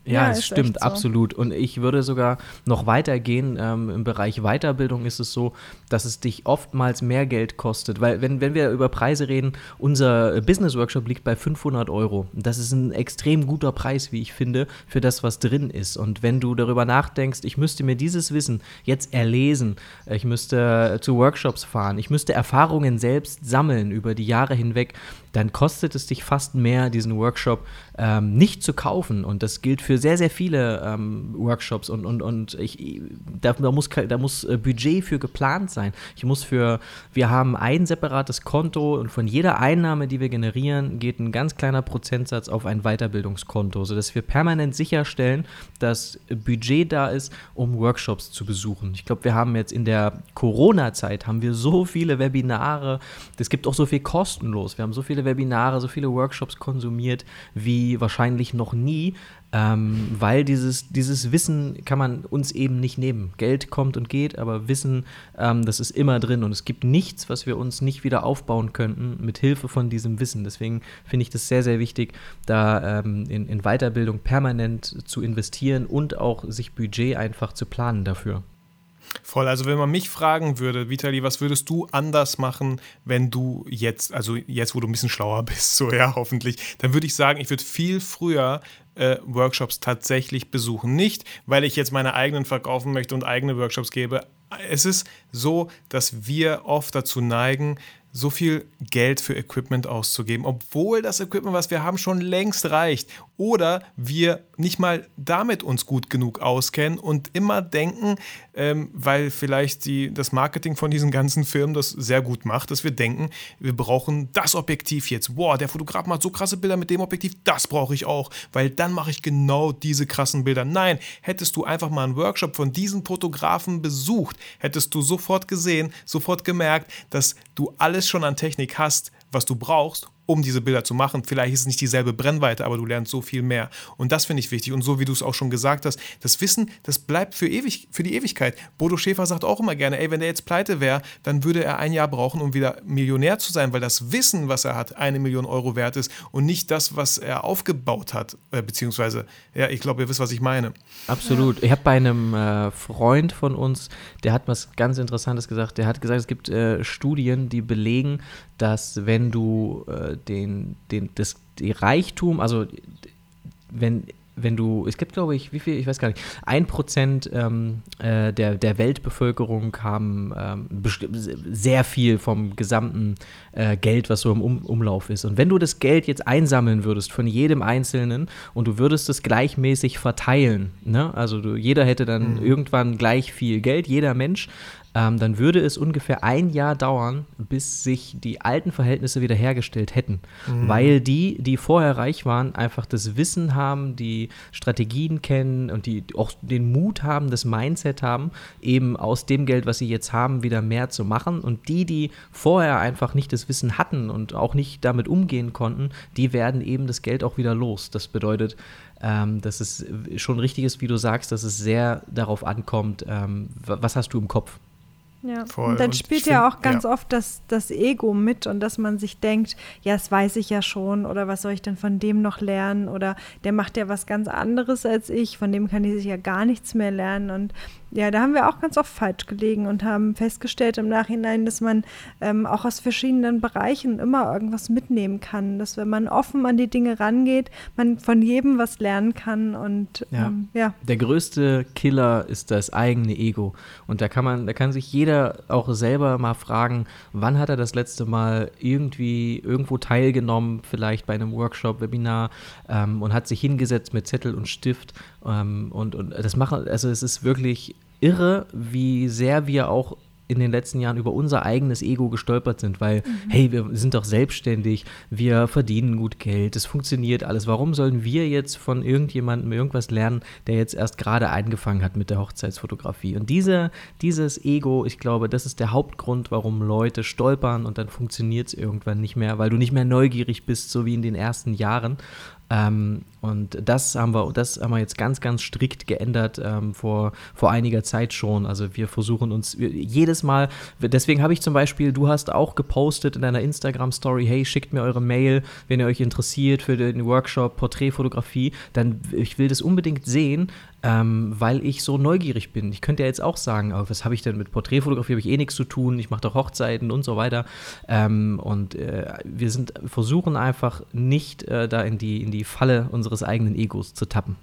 ja, ja es stimmt, so. absolut. Und ich würde sogar noch weitergehen. Ähm, Im Bereich Weiterbildung ist es so, dass es dich oftmals mehr Geld kostet. Weil, wenn, wenn wir über Preise reden, unser Business Workshop liegt bei 500 Euro. Das ist ein extrem guter Preis, wie ich finde, für das, was drin ist. Und wenn du darüber nachdenkst, ich müsste mir dieses Wissen jetzt erlesen, ich müsste zu Workshops fahren, ich müsste Erfahrungen selbst sammeln über die Jahre hinweg, dann kostet es dich fast mehr, diesen Workshop ähm, nicht zu kaufen. Und das gilt für sehr, sehr viele ähm, Workshops. Und, und, und ich, da, da, muss, da muss äh, Budget für geplant sein. Ich muss für, wir haben ein separates Konto und von jeder Einnahme, die wir generieren, geht ein ganz kleiner Prozentsatz auf ein Weiterbildungskonto, sodass wir permanent sicherstellen, dass Budget da ist, um Workshops zu besuchen. Ich glaube, wir haben jetzt in der Corona-Zeit haben wir so viele Webinare, es gibt auch so viel kostenlos. Wir haben so viele viele Webinare, so viele Workshops konsumiert wie wahrscheinlich noch nie, ähm, weil dieses, dieses Wissen kann man uns eben nicht nehmen. Geld kommt und geht, aber Wissen, ähm, das ist immer drin und es gibt nichts, was wir uns nicht wieder aufbauen könnten mit Hilfe von diesem Wissen. Deswegen finde ich das sehr, sehr wichtig, da ähm, in, in Weiterbildung permanent zu investieren und auch sich Budget einfach zu planen dafür. Voll. Also wenn man mich fragen würde, Vitali, was würdest du anders machen, wenn du jetzt, also jetzt, wo du ein bisschen schlauer bist, so ja, hoffentlich, dann würde ich sagen, ich würde viel früher äh, Workshops tatsächlich besuchen. Nicht, weil ich jetzt meine eigenen verkaufen möchte und eigene Workshops gebe. Es ist so, dass wir oft dazu neigen, so viel Geld für Equipment auszugeben, obwohl das Equipment, was wir haben, schon längst reicht. Oder wir nicht mal damit uns gut genug auskennen und immer denken, ähm, weil vielleicht die, das Marketing von diesen ganzen Firmen das sehr gut macht, dass wir denken, wir brauchen das Objektiv jetzt. Boah, der Fotograf macht so krasse Bilder mit dem Objektiv, das brauche ich auch, weil dann mache ich genau diese krassen Bilder. Nein, hättest du einfach mal einen Workshop von diesen Fotografen besucht, hättest du sofort gesehen, sofort gemerkt, dass du alles schon an Technik hast, was du brauchst, um diese Bilder zu machen. Vielleicht ist es nicht dieselbe Brennweite, aber du lernst so viel mehr. Und das finde ich wichtig. Und so wie du es auch schon gesagt hast, das Wissen, das bleibt für, ewig, für die Ewigkeit. Bodo Schäfer sagt auch immer gerne, ey, wenn der jetzt pleite wäre, dann würde er ein Jahr brauchen, um wieder Millionär zu sein, weil das Wissen, was er hat, eine Million Euro wert ist und nicht das, was er aufgebaut hat. Äh, beziehungsweise, ja, ich glaube, ihr wisst, was ich meine. Absolut. Ja. Ich habe bei einem äh, Freund von uns, der hat was ganz Interessantes gesagt. Der hat gesagt, es gibt äh, Studien, die belegen, dass wenn du äh, den, den, das, die Reichtum, also wenn, wenn du, es gibt glaube ich, wie viel, ich weiß gar nicht, ein Prozent ähm, äh, der, der Weltbevölkerung haben ähm, sehr viel vom gesamten äh, Geld, was so im um Umlauf ist. Und wenn du das Geld jetzt einsammeln würdest von jedem Einzelnen und du würdest es gleichmäßig verteilen, ne? also du, jeder hätte dann mhm. irgendwann gleich viel Geld, jeder Mensch, ähm, dann würde es ungefähr ein Jahr dauern, bis sich die alten Verhältnisse wiederhergestellt hätten. Mhm. Weil die, die vorher reich waren, einfach das Wissen haben, die Strategien kennen und die auch den Mut haben, das Mindset haben, eben aus dem Geld, was sie jetzt haben, wieder mehr zu machen. Und die, die vorher einfach nicht das Wissen hatten und auch nicht damit umgehen konnten, die werden eben das Geld auch wieder los. Das bedeutet, ähm, dass es schon richtig ist, wie du sagst, dass es sehr darauf ankommt, ähm, was hast du im Kopf? Ja, Voll. und dann und spielt ja find, auch ganz ja. oft das, das Ego mit und dass man sich denkt, ja, das weiß ich ja schon oder was soll ich denn von dem noch lernen oder der macht ja was ganz anderes als ich, von dem kann ich ja gar nichts mehr lernen und ja, da haben wir auch ganz oft falsch gelegen und haben festgestellt im Nachhinein, dass man ähm, auch aus verschiedenen Bereichen immer irgendwas mitnehmen kann. Dass wenn man offen an die Dinge rangeht, man von jedem was lernen kann und ja. Ähm, ja. Der größte Killer ist das eigene Ego. Und da kann man, da kann sich jeder auch selber mal fragen, wann hat er das letzte Mal irgendwie irgendwo teilgenommen, vielleicht bei einem Workshop, Webinar ähm, und hat sich hingesetzt mit Zettel und Stift ähm, und, und das machen, also es ist wirklich irre, wie sehr wir auch in den letzten Jahren über unser eigenes Ego gestolpert sind, weil, mhm. hey, wir sind doch selbstständig, wir verdienen gut Geld, es funktioniert alles. Warum sollen wir jetzt von irgendjemandem irgendwas lernen, der jetzt erst gerade angefangen hat mit der Hochzeitsfotografie? Und diese, dieses Ego, ich glaube, das ist der Hauptgrund, warum Leute stolpern und dann funktioniert es irgendwann nicht mehr, weil du nicht mehr neugierig bist, so wie in den ersten Jahren. Ähm, und das haben wir, das haben wir jetzt ganz, ganz strikt geändert ähm, vor, vor einiger Zeit schon. Also wir versuchen uns jedes Mal, deswegen habe ich zum Beispiel, du hast auch gepostet in deiner Instagram-Story, hey, schickt mir eure Mail, wenn ihr euch interessiert für den Workshop Porträtfotografie, dann ich will das unbedingt sehen ähm, weil ich so neugierig bin. Ich könnte ja jetzt auch sagen, was habe ich denn mit Porträtfotografie? Habe ich eh nichts zu tun. Ich mache doch Hochzeiten und so weiter. Ähm, und äh, wir sind versuchen einfach nicht äh, da in die in die Falle unseres eigenen Egos zu tappen.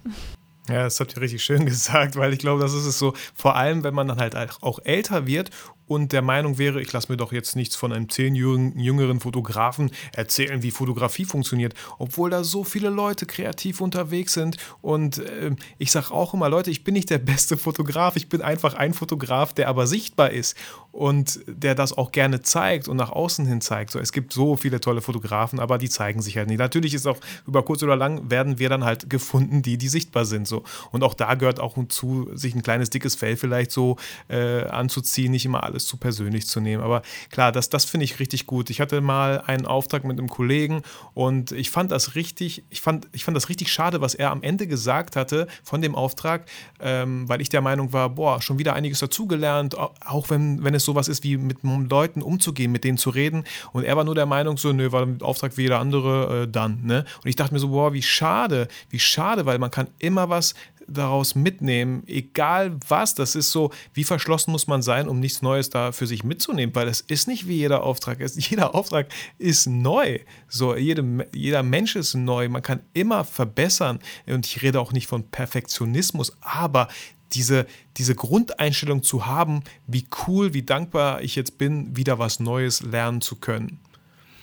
Ja, das habt ihr richtig schön gesagt, weil ich glaube, das ist es so, vor allem, wenn man dann halt auch älter wird und der Meinung wäre, ich lasse mir doch jetzt nichts von einem zehnjährigen jüngeren Fotografen erzählen, wie Fotografie funktioniert, obwohl da so viele Leute kreativ unterwegs sind. Und äh, ich sage auch immer, Leute, ich bin nicht der beste Fotograf, ich bin einfach ein Fotograf, der aber sichtbar ist und der das auch gerne zeigt und nach außen hin zeigt. So, es gibt so viele tolle Fotografen, aber die zeigen sich halt nicht. Natürlich ist auch über kurz oder lang werden wir dann halt gefunden, die, die sichtbar sind. So. Und auch da gehört auch zu, sich ein kleines dickes Fell vielleicht so äh, anzuziehen, nicht immer alles alles zu persönlich zu nehmen. Aber klar, das, das finde ich richtig gut. Ich hatte mal einen Auftrag mit einem Kollegen und ich fand das richtig, ich fand, ich fand das richtig schade, was er am Ende gesagt hatte von dem Auftrag, ähm, weil ich der Meinung war, boah, schon wieder einiges dazugelernt, auch wenn, wenn es sowas ist wie mit Leuten umzugehen, mit denen zu reden. Und er war nur der Meinung, so, nö, war der Auftrag wie jeder andere, äh, dann. Ne? Und ich dachte mir so, boah, wie schade, wie schade, weil man kann immer was daraus mitnehmen, egal was. Das ist so, wie verschlossen muss man sein, um nichts Neues da für sich mitzunehmen, weil es ist nicht wie jeder Auftrag ist. Jeder Auftrag ist neu. So, jede, jeder Mensch ist neu. Man kann immer verbessern. Und ich rede auch nicht von Perfektionismus, aber diese, diese Grundeinstellung zu haben, wie cool, wie dankbar ich jetzt bin, wieder was Neues lernen zu können.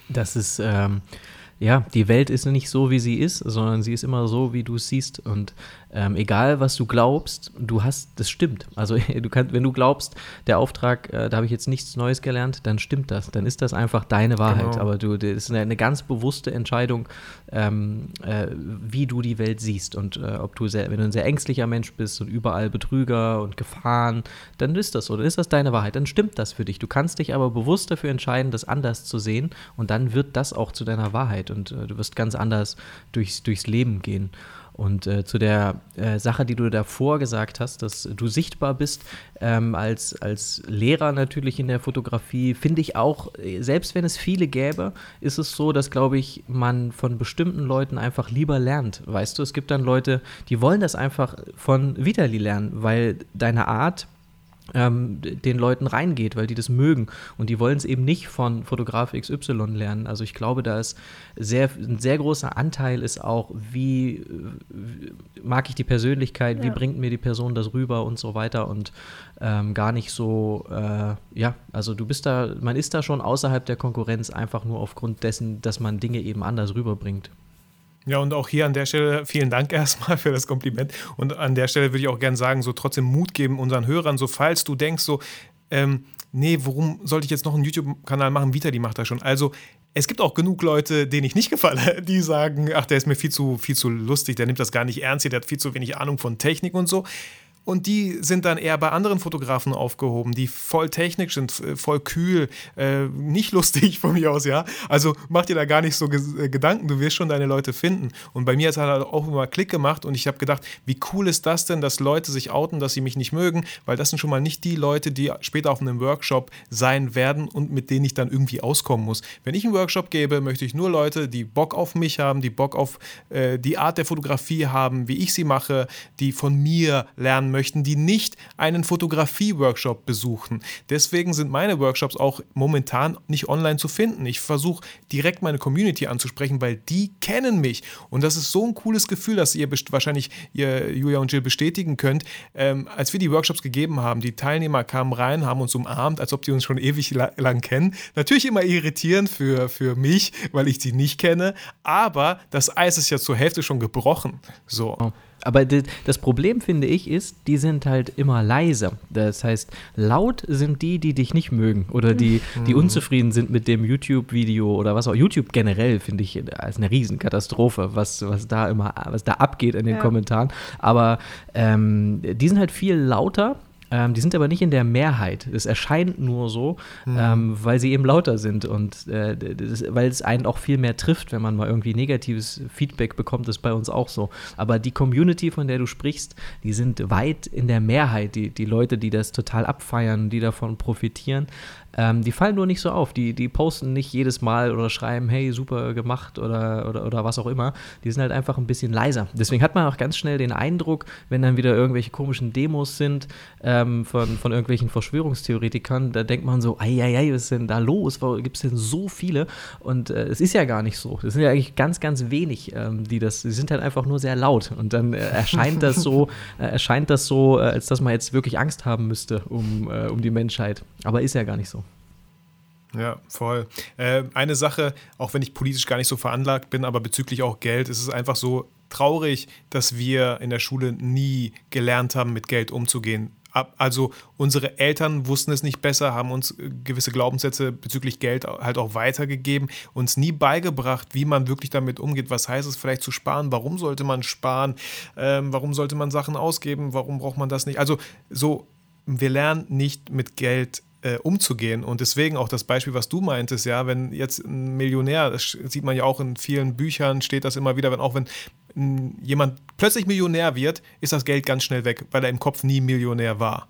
Das ist, ähm, ja, die Welt ist nicht so, wie sie ist, sondern sie ist immer so, wie du es siehst. Und ähm, egal, was du glaubst, du hast, das stimmt. Also du kannst, wenn du glaubst, der Auftrag, äh, da habe ich jetzt nichts Neues gelernt, dann stimmt das. Dann ist das einfach deine Wahrheit. Genau. Aber du, das ist eine, eine ganz bewusste Entscheidung, ähm, äh, wie du die Welt siehst. Und äh, ob du sehr, wenn du ein sehr ängstlicher Mensch bist und überall Betrüger und Gefahren, dann ist das so. Dann ist das deine Wahrheit. Dann stimmt das für dich. Du kannst dich aber bewusst dafür entscheiden, das anders zu sehen. Und dann wird das auch zu deiner Wahrheit. Und äh, du wirst ganz anders durchs, durchs Leben gehen. Und äh, zu der äh, Sache, die du davor gesagt hast, dass du sichtbar bist ähm, als, als Lehrer natürlich in der Fotografie, finde ich auch, selbst wenn es viele gäbe, ist es so, dass, glaube ich, man von bestimmten Leuten einfach lieber lernt. Weißt du, es gibt dann Leute, die wollen das einfach von Vitali lernen, weil deine Art ähm, den Leuten reingeht, weil die das mögen. Und die wollen es eben nicht von Fotograf XY lernen. Also ich glaube, da ist sehr, ein sehr großer Anteil ist auch, wie, wie mag ich die Persönlichkeit, ja. wie bringt mir die Person das rüber und so weiter. Und ähm, gar nicht so, äh, ja, also du bist da, man ist da schon außerhalb der Konkurrenz einfach nur aufgrund dessen, dass man Dinge eben anders rüberbringt. Ja, und auch hier an der Stelle vielen Dank erstmal für das Kompliment. Und an der Stelle würde ich auch gerne sagen, so trotzdem Mut geben unseren Hörern, so falls du denkst, so, ähm, nee, warum sollte ich jetzt noch einen YouTube-Kanal machen? Vita, die macht das schon. Also, es gibt auch genug Leute, denen ich nicht gefalle, die sagen, ach, der ist mir viel zu, viel zu lustig, der nimmt das gar nicht ernst, der hat viel zu wenig Ahnung von Technik und so und die sind dann eher bei anderen Fotografen aufgehoben, die voll technisch sind, äh, voll kühl, äh, nicht lustig von mir aus, ja. Also mach dir da gar nicht so äh, Gedanken, du wirst schon deine Leute finden. Und bei mir hat es halt auch immer Klick gemacht und ich habe gedacht, wie cool ist das denn, dass Leute sich outen, dass sie mich nicht mögen, weil das sind schon mal nicht die Leute, die später auf einem Workshop sein werden und mit denen ich dann irgendwie auskommen muss. Wenn ich einen Workshop gebe, möchte ich nur Leute, die Bock auf mich haben, die Bock auf äh, die Art der Fotografie haben, wie ich sie mache, die von mir lernen möchten, die nicht einen Fotografie-Workshop besuchen. Deswegen sind meine Workshops auch momentan nicht online zu finden. Ich versuche direkt meine Community anzusprechen, weil die kennen mich. Und das ist so ein cooles Gefühl, dass ihr wahrscheinlich ihr Julia und Jill bestätigen könnt. Ähm, als wir die Workshops gegeben haben, die Teilnehmer kamen rein, haben uns umarmt, als ob die uns schon ewig lang kennen. Natürlich immer irritierend für, für mich, weil ich sie nicht kenne. Aber das Eis ist ja zur Hälfte schon gebrochen. So. Aber das Problem, finde ich, ist, die sind halt immer leiser. Das heißt, laut sind die, die dich nicht mögen oder die, die mhm. unzufrieden sind mit dem YouTube-Video oder was auch. YouTube generell finde ich als eine Riesenkatastrophe, was, was da immer, was da abgeht in den ja. Kommentaren. Aber ähm, die sind halt viel lauter ähm, die sind aber nicht in der Mehrheit. Es erscheint nur so, mhm. ähm, weil sie eben lauter sind und äh, das, weil es einen auch viel mehr trifft, wenn man mal irgendwie negatives Feedback bekommt, ist bei uns auch so. Aber die Community, von der du sprichst, die sind weit in der Mehrheit, die, die Leute, die das total abfeiern, die davon profitieren. Ähm, die fallen nur nicht so auf. Die, die posten nicht jedes Mal oder schreiben, hey, super gemacht oder, oder, oder was auch immer. Die sind halt einfach ein bisschen leiser. Deswegen hat man auch ganz schnell den Eindruck, wenn dann wieder irgendwelche komischen Demos sind ähm, von, von irgendwelchen Verschwörungstheoretikern, da denkt man so, ei, ei, ei, was ist denn da los? Gibt es denn so viele? Und äh, es ist ja gar nicht so. Es sind ja eigentlich ganz, ganz wenig, ähm, die das, die sind halt einfach nur sehr laut. Und dann äh, erscheint das so, äh, erscheint das so, äh, als dass man jetzt wirklich Angst haben müsste um, äh, um die Menschheit. Aber ist ja gar nicht so. Ja, voll. Äh, eine Sache, auch wenn ich politisch gar nicht so veranlagt bin, aber bezüglich auch Geld, ist es einfach so traurig, dass wir in der Schule nie gelernt haben, mit Geld umzugehen. Also unsere Eltern wussten es nicht besser, haben uns gewisse Glaubenssätze bezüglich Geld halt auch weitergegeben, uns nie beigebracht, wie man wirklich damit umgeht. Was heißt es vielleicht zu sparen? Warum sollte man sparen? Ähm, warum sollte man Sachen ausgeben? Warum braucht man das nicht? Also so, wir lernen nicht mit Geld äh, umzugehen. Und deswegen auch das Beispiel, was du meintest, ja, wenn jetzt ein Millionär, das sieht man ja auch in vielen Büchern, steht das immer wieder, wenn auch wenn jemand plötzlich Millionär wird, ist das Geld ganz schnell weg, weil er im Kopf nie Millionär war.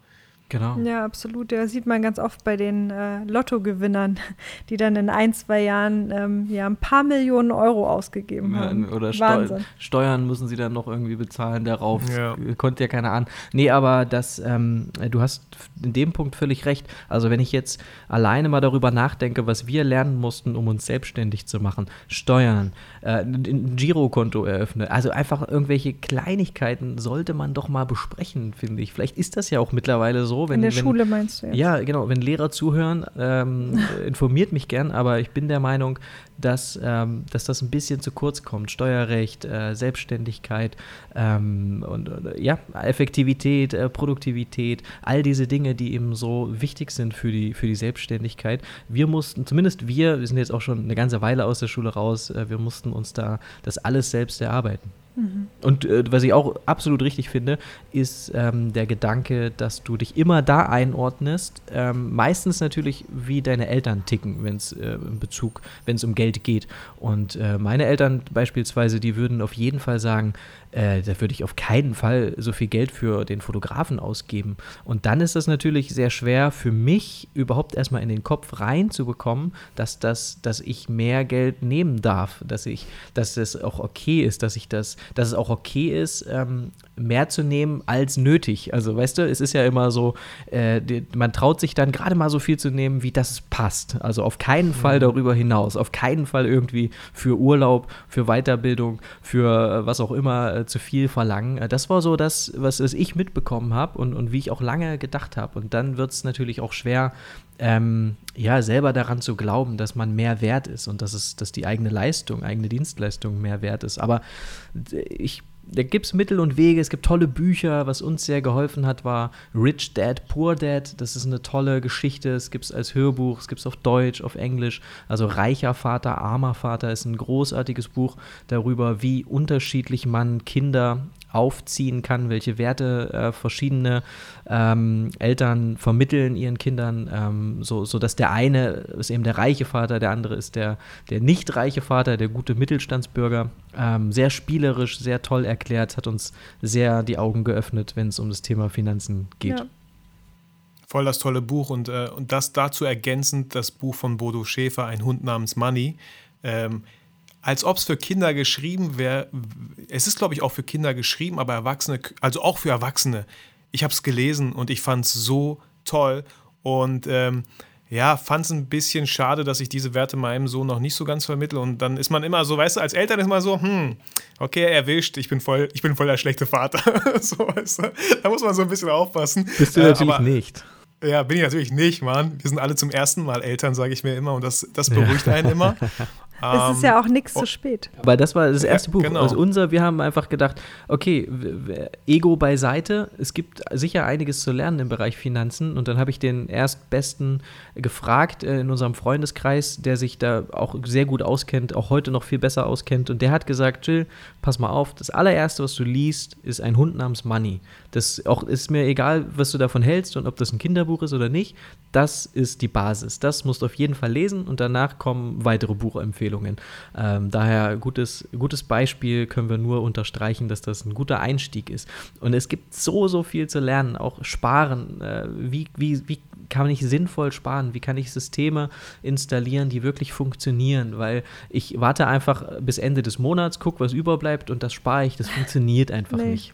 Genau. Ja, absolut. Das sieht man ganz oft bei den äh, Lottogewinnern, die dann in ein, zwei Jahren ähm, ja, ein paar Millionen Euro ausgegeben ja, haben. Oder Steu Steuern müssen sie dann noch irgendwie bezahlen darauf. Ja. Konnte ja keiner an. Nee, aber das, ähm, du hast in dem Punkt völlig recht. Also wenn ich jetzt alleine mal darüber nachdenke, was wir lernen mussten, um uns selbstständig zu machen, Steuern, äh, ein Girokonto eröffnen, also einfach irgendwelche Kleinigkeiten sollte man doch mal besprechen, finde ich. Vielleicht ist das ja auch mittlerweile so so. Wenn, In der wenn, Schule meinst du jetzt? Ja, genau. Wenn Lehrer zuhören, ähm, informiert mich gern, aber ich bin der Meinung, dass, ähm, dass das ein bisschen zu kurz kommt. Steuerrecht, äh, Selbstständigkeit ähm, und ja, Effektivität, äh, Produktivität, all diese Dinge, die eben so wichtig sind für die, für die Selbstständigkeit. Wir mussten, zumindest wir, wir sind jetzt auch schon eine ganze Weile aus der Schule raus, äh, wir mussten uns da das alles selbst erarbeiten. Mhm. Und äh, was ich auch absolut richtig finde, ist ähm, der Gedanke, dass du dich immer da einordnest, ähm, meistens natürlich wie deine Eltern ticken, wenn es äh, in Bezug, wenn es um Geld geht. Und äh, meine Eltern beispielsweise, die würden auf jeden Fall sagen, äh, da würde ich auf keinen Fall so viel Geld für den Fotografen ausgeben. Und dann ist es natürlich sehr schwer für mich überhaupt erstmal in den Kopf reinzubekommen, dass das, dass ich mehr Geld nehmen darf, dass ich, dass es auch okay ist, dass ich das, dass es auch okay ist, ähm, mehr zu nehmen als nötig. Also weißt du, es ist ja immer so, äh, die, man traut sich dann gerade mal so viel zu nehmen, wie das passt. Also auf keinen Fall mhm. darüber hinaus, auf keinen Fall irgendwie für Urlaub, für Weiterbildung, für äh, was auch immer äh, zu viel verlangen. Äh, das war so das, was, was ich mitbekommen habe und, und wie ich auch lange gedacht habe. Und dann wird es natürlich auch schwer, ähm, ja, selber daran zu glauben, dass man mehr wert ist und dass es, dass die eigene Leistung, eigene Dienstleistung mehr wert ist. Aber ich da gibt es Mittel und Wege, es gibt tolle Bücher. Was uns sehr geholfen hat, war Rich Dad, Poor Dad. Das ist eine tolle Geschichte. Es gibt es als Hörbuch, es gibt es auf Deutsch, auf Englisch. Also Reicher Vater, armer Vater ist ein großartiges Buch darüber, wie unterschiedlich man Kinder aufziehen kann, welche Werte äh, verschiedene ähm, Eltern vermitteln ihren Kindern, ähm, so, so dass der eine ist eben der reiche Vater, der andere ist der, der nicht reiche Vater, der gute Mittelstandsbürger. Ähm, sehr spielerisch, sehr toll erklärt, hat uns sehr die Augen geöffnet, wenn es um das Thema Finanzen geht. Ja. Voll das tolle Buch und, äh, und das dazu ergänzend das Buch von Bodo Schäfer, Ein Hund namens Money. Ähm, als ob es für Kinder geschrieben wäre. Es ist, glaube ich, auch für Kinder geschrieben, aber Erwachsene, also auch für Erwachsene. Ich habe es gelesen und ich fand es so toll und ähm, ja, fand es ein bisschen schade, dass ich diese Werte meinem Sohn noch nicht so ganz vermittle. Und dann ist man immer so, weißt du, als Eltern ist man so, hm, okay, erwischt, ich bin voll, ich bin voll der schlechte Vater. so, weißt du? Da muss man so ein bisschen aufpassen. Bist du äh, natürlich aber, nicht. Ja, bin ich natürlich nicht, Mann. Wir sind alle zum ersten Mal Eltern, sage ich mir immer. Und das, das beruhigt einen immer. es ist ja auch nichts zu spät. Aber das war das erste ja, Buch. Genau. Also unser, wir haben einfach gedacht, okay, Ego beiseite. Es gibt sicher einiges zu lernen im Bereich Finanzen. Und dann habe ich den erstbesten gefragt äh, in unserem Freundeskreis, der sich da auch sehr gut auskennt, auch heute noch viel besser auskennt. Und der hat gesagt, Jill, pass mal auf, das allererste, was du liest, ist ein Hund namens Money. Das auch, ist mir egal, was du davon hältst und ob das ein Kinderbuch ist oder nicht. Das ist die Basis. Das musst du auf jeden Fall lesen und danach kommen weitere Buchempfehlungen. Ähm, daher gutes, gutes Beispiel können wir nur unterstreichen, dass das ein guter Einstieg ist. Und es gibt so, so viel zu lernen, auch sparen. Äh, wie, wie, wie kann ich sinnvoll sparen? Wie kann ich Systeme installieren, die wirklich funktionieren? Weil ich warte einfach bis Ende des Monats, gucke, was überbleibt und das spare ich. Das funktioniert einfach nee. nicht.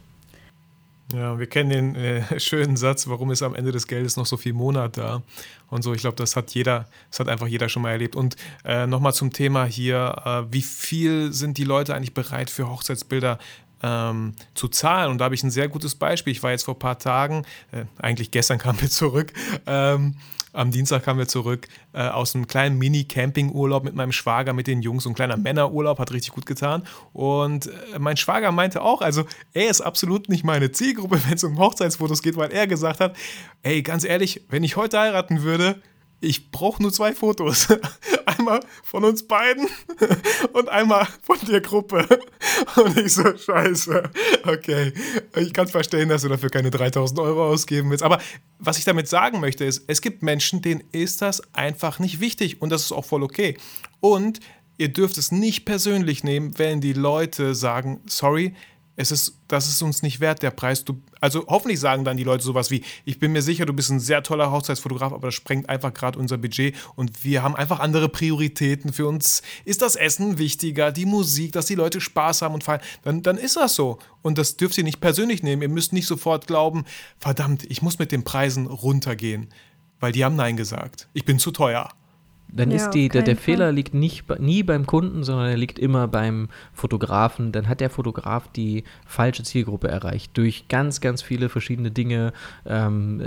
Ja, wir kennen den äh, schönen Satz, warum ist am Ende des Geldes noch so viel Monat da? Und so, ich glaube, das hat jeder, das hat einfach jeder schon mal erlebt. Und äh, nochmal zum Thema hier, äh, wie viel sind die Leute eigentlich bereit für Hochzeitsbilder ähm, zu zahlen? Und da habe ich ein sehr gutes Beispiel. Ich war jetzt vor ein paar Tagen, äh, eigentlich gestern kamen wir zurück, ähm, am Dienstag kamen wir zurück äh, aus einem kleinen Mini-Camping-Urlaub mit meinem Schwager, mit den Jungs. So ein kleiner Männerurlaub, hat richtig gut getan. Und äh, mein Schwager meinte auch, also er ist absolut nicht meine Zielgruppe, wenn es um Hochzeitsfotos geht, weil er gesagt hat, ey, ganz ehrlich, wenn ich heute heiraten würde, ich brauche nur zwei Fotos. Einmal von uns beiden und einmal von der Gruppe. Und ich so, scheiße. Okay, ich kann verstehen, dass du dafür keine 3000 Euro ausgeben willst. Aber was ich damit sagen möchte, ist, es gibt Menschen, denen ist das einfach nicht wichtig. Und das ist auch voll okay. Und ihr dürft es nicht persönlich nehmen, wenn die Leute sagen, sorry, es ist, das ist uns nicht wert, der Preis. Du, also hoffentlich sagen dann die Leute sowas wie, ich bin mir sicher, du bist ein sehr toller Hochzeitsfotograf, aber das sprengt einfach gerade unser Budget und wir haben einfach andere Prioritäten. Für uns ist das Essen wichtiger, die Musik, dass die Leute Spaß haben und feiern. Dann, dann ist das so. Und das dürft ihr nicht persönlich nehmen. Ihr müsst nicht sofort glauben, verdammt, ich muss mit den Preisen runtergehen, weil die haben Nein gesagt. Ich bin zu teuer. Dann ja, ist die, der, der Fehler liegt nicht, nie beim Kunden, sondern er liegt immer beim Fotografen. Dann hat der Fotograf die falsche Zielgruppe erreicht durch ganz, ganz viele verschiedene Dinge. Ähm,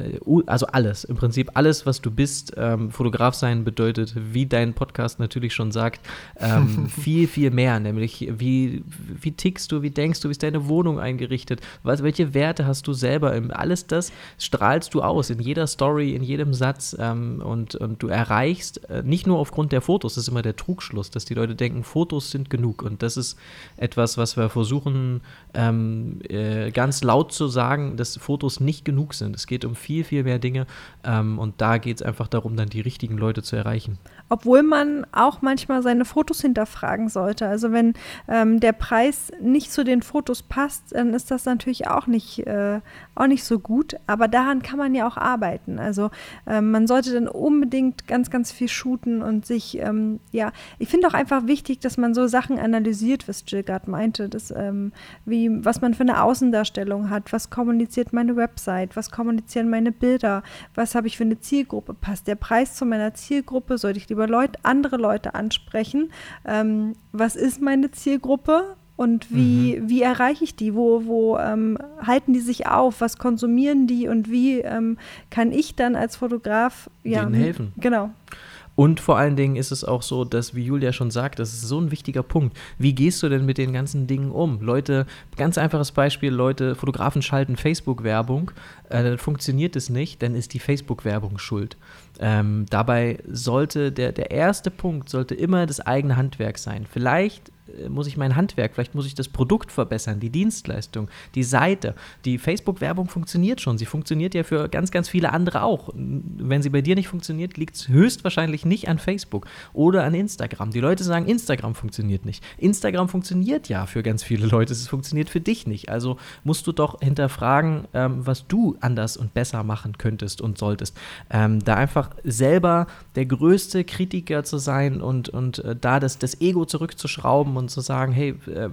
also alles, im Prinzip alles, was du bist. Ähm, Fotograf sein bedeutet, wie dein Podcast natürlich schon sagt, ähm, viel, viel mehr. Nämlich, wie, wie tickst du, wie denkst du, wie ist deine Wohnung eingerichtet, was, welche Werte hast du selber. Alles das strahlst du aus in jeder Story, in jedem Satz ähm, und, und du erreichst äh, nicht nur aufgrund der Fotos, das ist immer der Trugschluss, dass die Leute denken, Fotos sind genug. Und das ist etwas, was wir versuchen ähm, äh, ganz laut zu sagen, dass Fotos nicht genug sind. Es geht um viel, viel mehr Dinge. Ähm, und da geht es einfach darum, dann die richtigen Leute zu erreichen. Obwohl man auch manchmal seine Fotos hinterfragen sollte. Also wenn ähm, der Preis nicht zu den Fotos passt, dann ist das natürlich auch nicht, äh, auch nicht so gut. Aber daran kann man ja auch arbeiten. Also ähm, man sollte dann unbedingt ganz, ganz viel shooten und sich, ähm, ja, ich finde auch einfach wichtig, dass man so Sachen analysiert, was Jill meinte, dass, ähm, wie, was man für eine Außendarstellung hat, was kommuniziert meine Website, was kommunizieren meine Bilder, was habe ich für eine Zielgruppe, passt der Preis zu meiner Zielgruppe, sollte ich lieber Leute, andere Leute ansprechen, ähm, was ist meine Zielgruppe, und wie, mhm. wie erreiche ich die? Wo, wo ähm, halten die sich auf? Was konsumieren die? Und wie ähm, kann ich dann als Fotograf ja, Denen helfen? Genau. Und vor allen Dingen ist es auch so, dass, wie Julia schon sagt, das ist so ein wichtiger Punkt. Wie gehst du denn mit den ganzen Dingen um? Leute, ganz einfaches Beispiel, Leute, Fotografen schalten Facebook-Werbung, äh, dann funktioniert es nicht, dann ist die Facebook-Werbung schuld. Ähm, dabei sollte der, der erste Punkt sollte immer das eigene Handwerk sein. Vielleicht muss ich mein Handwerk, vielleicht muss ich das Produkt verbessern, die Dienstleistung, die Seite. Die Facebook-Werbung funktioniert schon. Sie funktioniert ja für ganz, ganz viele andere auch. Wenn sie bei dir nicht funktioniert, liegt es höchstwahrscheinlich nicht an Facebook oder an Instagram. Die Leute sagen, Instagram funktioniert nicht. Instagram funktioniert ja für ganz viele Leute. Es funktioniert für dich nicht. Also musst du doch hinterfragen, ähm, was du anders und besser machen könntest und solltest. Ähm, da einfach selber der größte Kritiker zu sein und, und äh, da das, das Ego zurückzuschrauben und zu sagen, hey, äh,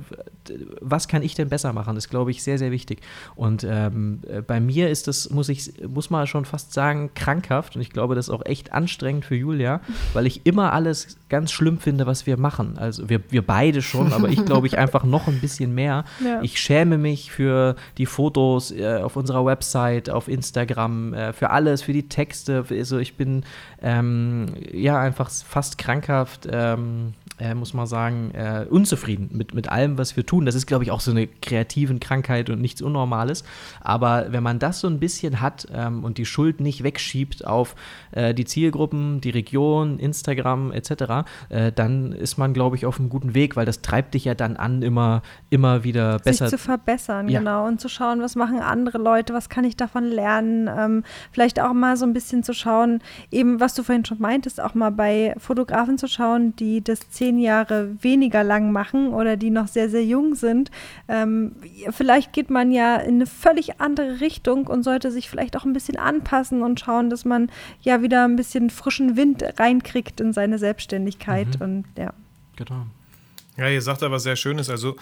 was kann ich denn besser machen, ist, glaube ich, sehr, sehr wichtig. Und ähm, äh, bei mir ist das, muss ich, muss man schon fast sagen, krankhaft. Und ich glaube, das ist auch echt anstrengend für Julia, weil ich immer alles ganz schlimm finde, was wir machen. Also wir, wir beide schon, aber ich glaube ich einfach noch ein bisschen mehr. Ja. Ich schäme mich für die Fotos äh, auf unserer Website, auf Instagram, äh, für alles, für die Texte. Also ich bin ähm, ja einfach fast krankhaft. Ähm, äh, muss man sagen, äh, unzufrieden mit, mit allem, was wir tun. Das ist, glaube ich, auch so eine kreativen Krankheit und nichts Unnormales. Aber wenn man das so ein bisschen hat ähm, und die Schuld nicht wegschiebt auf äh, die Zielgruppen, die Region, Instagram etc., äh, dann ist man, glaube ich, auf einem guten Weg, weil das treibt dich ja dann an, immer, immer wieder besser Sich zu verbessern, ja. genau, und zu schauen, was machen andere Leute, was kann ich davon lernen. Ähm, vielleicht auch mal so ein bisschen zu schauen, eben was du vorhin schon meintest, auch mal bei Fotografen zu schauen, die das zehn zehn Jahre weniger lang machen oder die noch sehr, sehr jung sind. Ähm, vielleicht geht man ja in eine völlig andere Richtung und sollte sich vielleicht auch ein bisschen anpassen und schauen, dass man ja wieder ein bisschen frischen Wind reinkriegt in seine Selbstständigkeit. Mhm. Und ja. Genau. Ja, ihr sagt aber sehr Schönes, also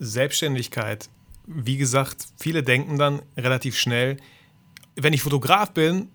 Selbstständigkeit. Wie gesagt, viele denken dann relativ schnell, wenn ich Fotograf bin,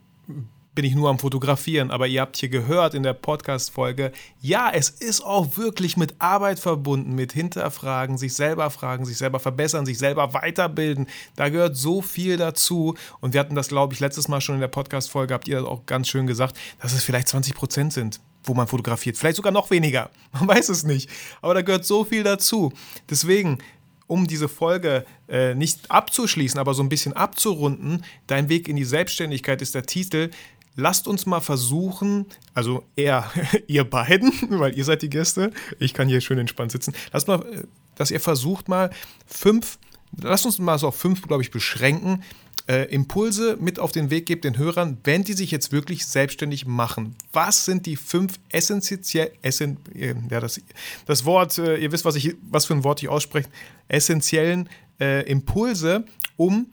bin ich nur am Fotografieren, aber ihr habt hier gehört in der Podcast-Folge, ja, es ist auch wirklich mit Arbeit verbunden, mit Hinterfragen, sich selber fragen, sich selber verbessern, sich selber weiterbilden. Da gehört so viel dazu. Und wir hatten das, glaube ich, letztes Mal schon in der Podcast-Folge, habt ihr das auch ganz schön gesagt, dass es vielleicht 20 Prozent sind, wo man fotografiert. Vielleicht sogar noch weniger. Man weiß es nicht. Aber da gehört so viel dazu. Deswegen, um diese Folge äh, nicht abzuschließen, aber so ein bisschen abzurunden, Dein Weg in die Selbstständigkeit ist der Titel. Lasst uns mal versuchen, also er, ihr beiden, weil ihr seid die Gäste, ich kann hier schön entspannt sitzen, lasst mal, äh, dass ihr versucht mal fünf, lasst uns mal so auf fünf, glaube ich, beschränken, äh, Impulse mit auf den Weg gebt den Hörern, wenn die sich jetzt wirklich selbstständig machen. Was sind die fünf essentiell, essen, äh, ja, das, das Wort, äh, ihr wisst, was, ich, was für ein Wort ich ausspreche, essentiellen äh, Impulse, um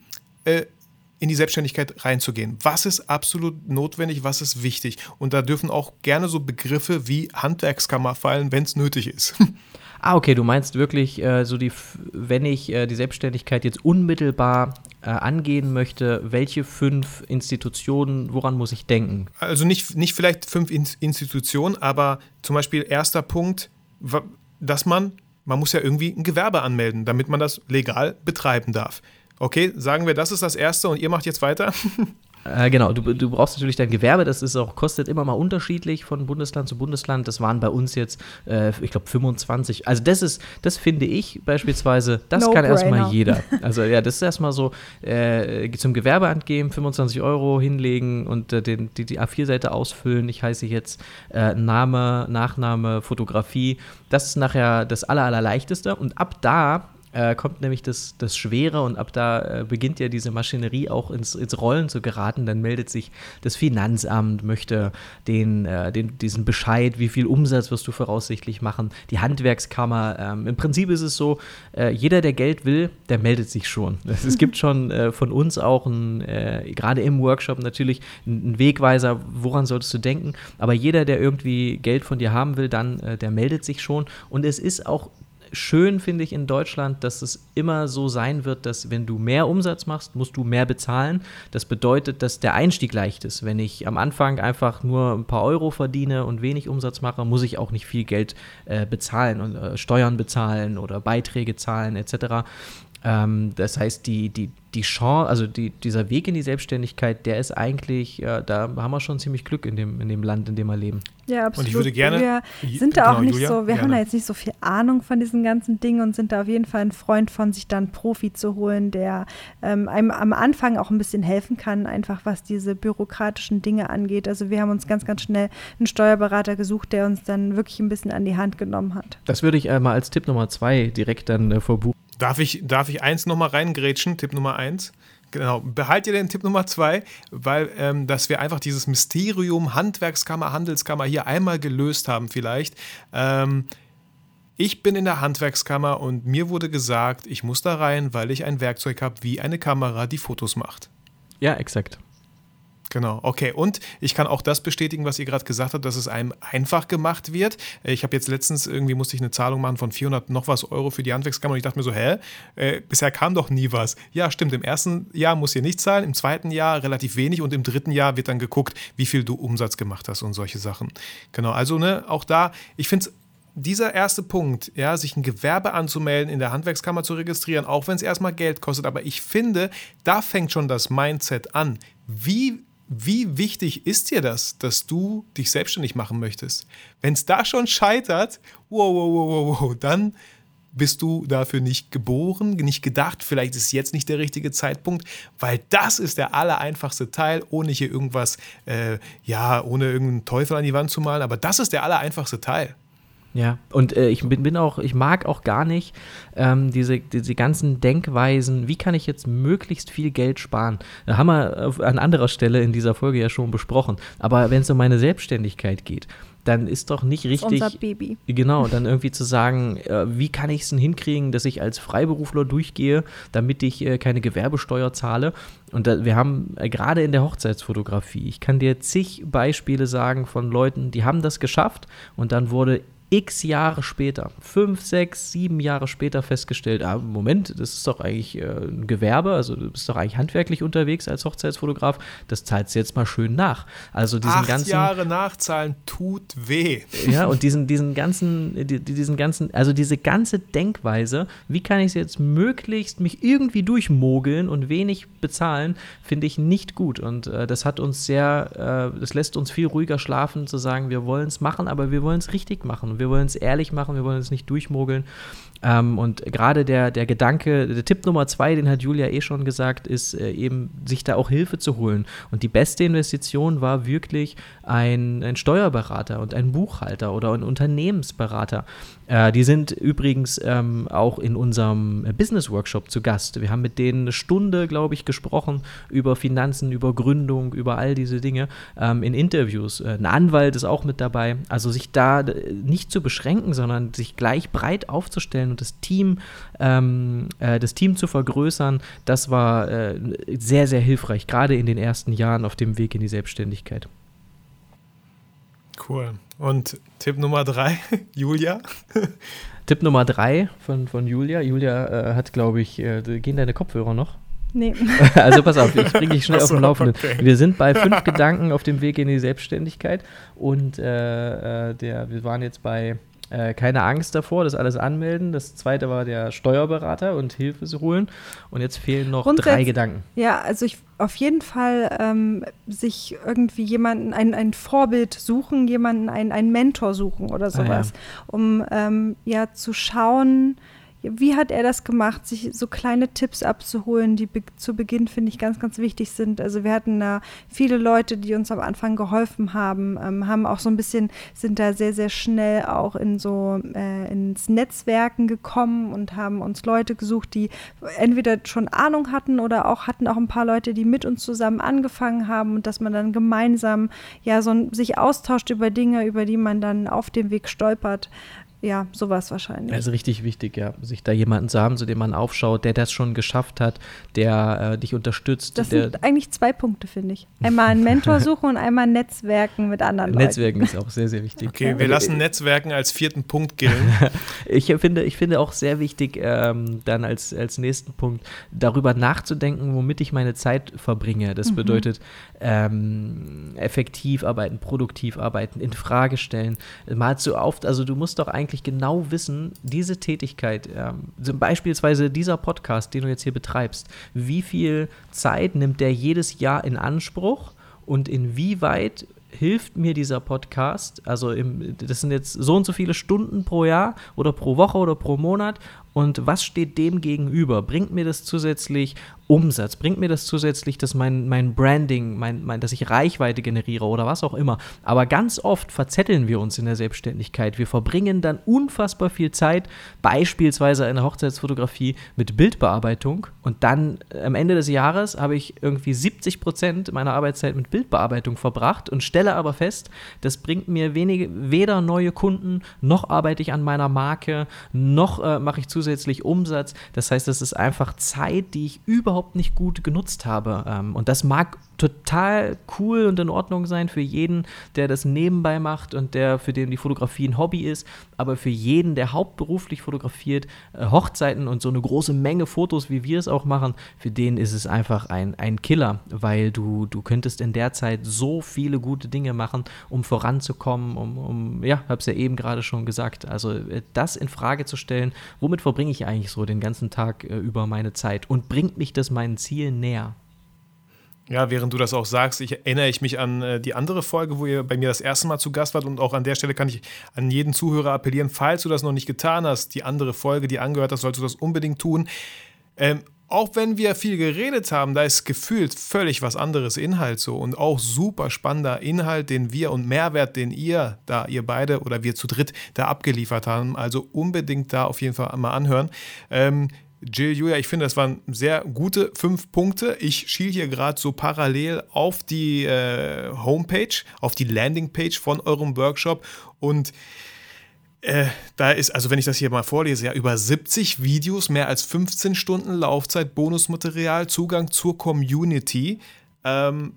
äh, in die Selbstständigkeit reinzugehen. Was ist absolut notwendig, was ist wichtig? Und da dürfen auch gerne so Begriffe wie Handwerkskammer fallen, wenn es nötig ist. Ah, okay, du meinst wirklich, äh, so die, wenn ich äh, die Selbstständigkeit jetzt unmittelbar äh, angehen möchte, welche fünf Institutionen, woran muss ich denken? Also nicht, nicht vielleicht fünf In Institutionen, aber zum Beispiel erster Punkt, dass man, man muss ja irgendwie ein Gewerbe anmelden, damit man das legal betreiben darf. Okay, sagen wir, das ist das Erste und ihr macht jetzt weiter. Äh, genau, du, du brauchst natürlich dein Gewerbe, das ist auch, kostet immer mal unterschiedlich von Bundesland zu Bundesland. Das waren bei uns jetzt, äh, ich glaube, 25. Also das ist, das finde ich beispielsweise, das no kann erstmal jeder. Also ja, das ist erstmal so, äh, zum Gewerbeamt gehen, 25 Euro hinlegen und äh, den, die, die A4-Seite ausfüllen. Ich heiße jetzt äh, Name, Nachname, Fotografie. Das ist nachher das aller, allerleichteste. Und ab da äh, kommt nämlich das, das Schwere und ab da äh, beginnt ja diese Maschinerie auch ins, ins Rollen zu geraten. Dann meldet sich das Finanzamt, möchte den, äh, den, diesen Bescheid, wie viel Umsatz wirst du voraussichtlich machen, die Handwerkskammer. Ähm, Im Prinzip ist es so, äh, jeder, der Geld will, der meldet sich schon. Es, gibt schon äh, von uns auch, äh, gerade im Workshop natürlich, einen Wegweiser, woran solltest du denken. Aber jeder, der irgendwie Geld von dir haben will, dann, der meldet sich schon. Und es ist auch schön finde ich in Deutschland, dass es immer so sein wird, dass wenn du mehr Umsatz machst, musst du mehr bezahlen. Das bedeutet, dass der Einstieg leicht ist. Wenn ich am Anfang einfach nur ein paar Euro verdiene und wenig Umsatz mache, muss ich auch nicht viel Geld äh, bezahlen und äh, Steuern bezahlen oder Beiträge zahlen etc. Ähm, das heißt, die, die, die Chance, also die, dieser Weg in die Selbstständigkeit, der ist eigentlich, ja, da haben wir schon ziemlich Glück in dem, in dem Land, in dem wir leben. Ja, absolut. Und ich würde gerne. Wir sind da genau, auch nicht Julia, so, wir gerne. haben da jetzt nicht so viel Ahnung von diesen ganzen Dingen und sind da auf jeden Fall ein Freund von, sich dann Profi zu holen, der ähm, einem am Anfang auch ein bisschen helfen kann, einfach was diese bürokratischen Dinge angeht. Also wir haben uns ganz, ganz schnell einen Steuerberater gesucht, der uns dann wirklich ein bisschen an die Hand genommen hat. Das würde ich äh, mal als Tipp Nummer zwei direkt dann äh, vorbuchen. Darf ich, darf ich eins nochmal reingrätschen? Tipp Nummer eins. Genau, behalt ihr den Tipp Nummer zwei, weil ähm, dass wir einfach dieses Mysterium Handwerkskammer, Handelskammer hier einmal gelöst haben vielleicht. Ähm, ich bin in der Handwerkskammer und mir wurde gesagt, ich muss da rein, weil ich ein Werkzeug habe wie eine Kamera, die Fotos macht. Ja, exakt. Genau, okay. Und ich kann auch das bestätigen, was ihr gerade gesagt habt, dass es einem einfach gemacht wird. Ich habe jetzt letztens irgendwie musste ich eine Zahlung machen von 400 noch was Euro für die Handwerkskammer und ich dachte mir so, hä, äh, bisher kam doch nie was. Ja, stimmt. Im ersten Jahr muss ihr nicht zahlen, im zweiten Jahr relativ wenig und im dritten Jahr wird dann geguckt, wie viel du Umsatz gemacht hast und solche Sachen. Genau, also ne, auch da, ich finde es dieser erste Punkt, ja, sich ein Gewerbe anzumelden, in der Handwerkskammer zu registrieren, auch wenn es erstmal Geld kostet, aber ich finde, da fängt schon das Mindset an. Wie wie wichtig ist dir das, dass du dich selbstständig machen möchtest? Wenn es da schon scheitert, wow, wow, wow, wow, dann bist du dafür nicht geboren, nicht gedacht. Vielleicht ist jetzt nicht der richtige Zeitpunkt, weil das ist der allereinfachste Teil, ohne hier irgendwas, äh, ja, ohne irgendeinen Teufel an die Wand zu malen. Aber das ist der allereinfachste Teil. Ja, und äh, ich bin, bin, auch, ich mag auch gar nicht ähm, diese, diese ganzen Denkweisen, wie kann ich jetzt möglichst viel Geld sparen? Da haben wir an anderer Stelle in dieser Folge ja schon besprochen. Aber wenn es um meine Selbstständigkeit geht, dann ist doch nicht richtig. Unser Baby. Genau, dann irgendwie zu sagen, äh, wie kann ich es denn hinkriegen, dass ich als Freiberufler durchgehe, damit ich äh, keine Gewerbesteuer zahle. Und da, wir haben äh, gerade in der Hochzeitsfotografie, ich kann dir zig Beispiele sagen von Leuten, die haben das geschafft und dann wurde x Jahre später, fünf, sechs, sieben Jahre später festgestellt, ah, Moment, das ist doch eigentlich äh, ein Gewerbe, also du bist doch eigentlich handwerklich unterwegs als Hochzeitsfotograf, das zahlst du jetzt mal schön nach. Also diesen Acht ganzen Jahre nachzahlen tut weh. Ja, und diesen, diesen ganzen, die, diesen ganzen, also diese ganze Denkweise, wie kann ich es jetzt möglichst mich irgendwie durchmogeln und wenig bezahlen, finde ich nicht gut. Und äh, das hat uns sehr, äh, das lässt uns viel ruhiger schlafen, zu sagen, wir wollen es machen, aber wir wollen es richtig machen wir wollen es ehrlich machen, wir wollen es nicht durchmogeln. Ähm, und gerade der, der Gedanke, der Tipp Nummer zwei, den hat Julia eh schon gesagt, ist äh, eben, sich da auch Hilfe zu holen. Und die beste Investition war wirklich ein, ein Steuerberater und ein Buchhalter oder ein Unternehmensberater. Äh, die sind übrigens ähm, auch in unserem Business Workshop zu Gast. Wir haben mit denen eine Stunde, glaube ich, gesprochen über Finanzen, über Gründung, über all diese Dinge ähm, in Interviews. Äh, ein Anwalt ist auch mit dabei. Also sich da äh, nicht zu beschränken, sondern sich gleich breit aufzustellen und das Team, ähm, äh, das Team zu vergrößern, das war äh, sehr, sehr hilfreich, gerade in den ersten Jahren auf dem Weg in die Selbstständigkeit. Cool. Und Tipp Nummer drei, Julia? Tipp Nummer drei von, von Julia. Julia äh, hat, glaube ich, äh, gehen deine Kopfhörer noch? Nee. Also pass auf, ich bringe dich schnell Achso, auf den Laufenden. Okay. Wir sind bei fünf Gedanken auf dem Weg in die Selbstständigkeit und äh, äh der, wir waren jetzt bei äh, keine Angst davor, das alles anmelden. Das zweite war der Steuerberater und Hilfe zu holen. Und jetzt fehlen noch drei Gedanken. Ja, also ich auf jeden Fall ähm, sich irgendwie jemanden, ein, ein Vorbild suchen, jemanden, ein, einen Mentor suchen oder sowas, ah, ja. um ähm, ja zu schauen, wie hat er das gemacht, sich so kleine Tipps abzuholen, die be zu Beginn, finde ich, ganz, ganz wichtig sind. Also wir hatten da viele Leute, die uns am Anfang geholfen haben, ähm, haben auch so ein bisschen, sind da sehr, sehr schnell auch in so äh, ins Netzwerken gekommen und haben uns Leute gesucht, die entweder schon Ahnung hatten oder auch hatten auch ein paar Leute, die mit uns zusammen angefangen haben und dass man dann gemeinsam ja so ein, sich austauscht über Dinge, über die man dann auf dem Weg stolpert ja, sowas wahrscheinlich. Also richtig wichtig, ja, sich da jemanden zu haben, zu dem man aufschaut, der das schon geschafft hat, der äh, dich unterstützt. Das sind eigentlich zwei Punkte, finde ich. Einmal einen Mentor suchen und einmal Netzwerken mit anderen Leuten. Netzwerken ist auch sehr, sehr wichtig. Okay, wir lassen Netzwerken als vierten Punkt gelten. ich finde, ich finde auch sehr wichtig, ähm, dann als, als nächsten Punkt, darüber nachzudenken, womit ich meine Zeit verbringe. Das mhm. bedeutet, ähm, effektiv arbeiten, produktiv arbeiten, in Frage stellen. Mal zu oft, also du musst doch eigentlich genau wissen, diese Tätigkeit, ähm, beispielsweise dieser Podcast, den du jetzt hier betreibst, wie viel Zeit nimmt der jedes Jahr in Anspruch und inwieweit hilft mir dieser Podcast, also im, das sind jetzt so und so viele Stunden pro Jahr oder pro Woche oder pro Monat und was steht dem gegenüber? Bringt mir das zusätzlich Umsatz? Bringt mir das zusätzlich, dass mein, mein Branding, mein, mein, dass ich Reichweite generiere oder was auch immer? Aber ganz oft verzetteln wir uns in der Selbstständigkeit. Wir verbringen dann unfassbar viel Zeit, beispielsweise in der Hochzeitsfotografie mit Bildbearbeitung. Und dann am Ende des Jahres habe ich irgendwie 70 Prozent meiner Arbeitszeit mit Bildbearbeitung verbracht und stelle aber fest, das bringt mir wenige, weder neue Kunden, noch arbeite ich an meiner Marke, noch äh, mache ich zusätzlich zusätzlich Umsatz. Das heißt, das ist einfach Zeit, die ich überhaupt nicht gut genutzt habe. Ähm, und das mag total cool und in Ordnung sein für jeden, der das nebenbei macht und der für den die Fotografie ein Hobby ist. Aber für jeden, der hauptberuflich fotografiert, äh, Hochzeiten und so eine große Menge Fotos, wie wir es auch machen, für den ist es einfach ein, ein Killer, weil du, du könntest in der Zeit so viele gute Dinge machen, um voranzukommen, um, um ja, habe es ja eben gerade schon gesagt, also äh, das in Frage zu stellen, womit verbringe ich eigentlich so den ganzen Tag äh, über meine Zeit und bringt mich das meinen Zielen näher? Ja, während du das auch sagst, ich erinnere ich mich an äh, die andere Folge, wo ihr bei mir das erste Mal zu Gast wart und auch an der Stelle kann ich an jeden Zuhörer appellieren, falls du das noch nicht getan hast, die andere Folge, die angehört hast, solltest du das unbedingt tun. Ähm, auch wenn wir viel geredet haben, da ist gefühlt völlig was anderes Inhalt so und auch super spannender Inhalt, den wir und Mehrwert, den ihr da, ihr beide oder wir zu dritt da abgeliefert haben. Also unbedingt da auf jeden Fall mal anhören. Ähm, Jill, Julia, ich finde, das waren sehr gute fünf Punkte. Ich schiele hier gerade so parallel auf die äh, Homepage, auf die Landingpage von eurem Workshop und äh, da ist, also wenn ich das hier mal vorlese, ja, über 70 Videos, mehr als 15 Stunden Laufzeit, Bonusmaterial, Zugang zur Community. Ähm,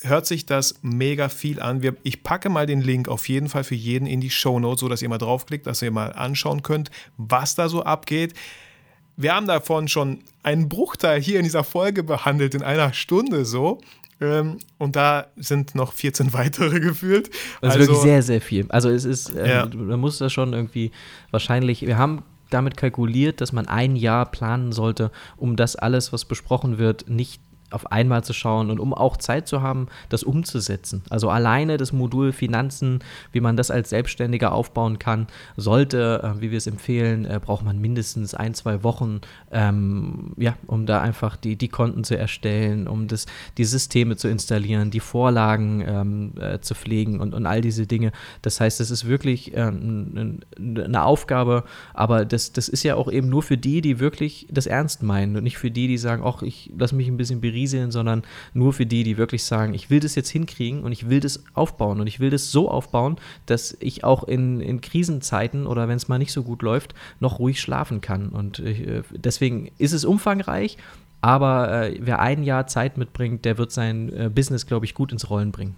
hört sich das mega viel an. Wir, ich packe mal den Link auf jeden Fall für jeden in die Show Notes, sodass ihr mal draufklickt, dass ihr mal anschauen könnt, was da so abgeht. Wir haben davon schon einen Bruchteil hier in dieser Folge behandelt, in einer Stunde so. Ähm, und da sind noch 14 weitere gefühlt. Das ist also, wirklich sehr, sehr viel. Also es ist, ähm, ja. man muss das schon irgendwie wahrscheinlich, wir haben damit kalkuliert, dass man ein Jahr planen sollte, um das alles, was besprochen wird, nicht auf einmal zu schauen und um auch Zeit zu haben, das umzusetzen. Also alleine das Modul Finanzen, wie man das als Selbstständiger aufbauen kann, sollte, äh, wie wir es empfehlen, äh, braucht man mindestens ein, zwei Wochen, ähm, ja, um da einfach die, die Konten zu erstellen, um das, die Systeme zu installieren, die Vorlagen ähm, äh, zu pflegen und, und all diese Dinge. Das heißt, es ist wirklich äh, eine Aufgabe, aber das, das ist ja auch eben nur für die, die wirklich das ernst meinen und nicht für die, die sagen, ach, ich lasse mich ein bisschen berieseln, sondern nur für die, die wirklich sagen, ich will das jetzt hinkriegen und ich will das aufbauen und ich will das so aufbauen, dass ich auch in, in Krisenzeiten oder wenn es mal nicht so gut läuft, noch ruhig schlafen kann. Und äh, deswegen ist es umfangreich, aber äh, wer ein Jahr Zeit mitbringt, der wird sein äh, Business, glaube ich, gut ins Rollen bringen.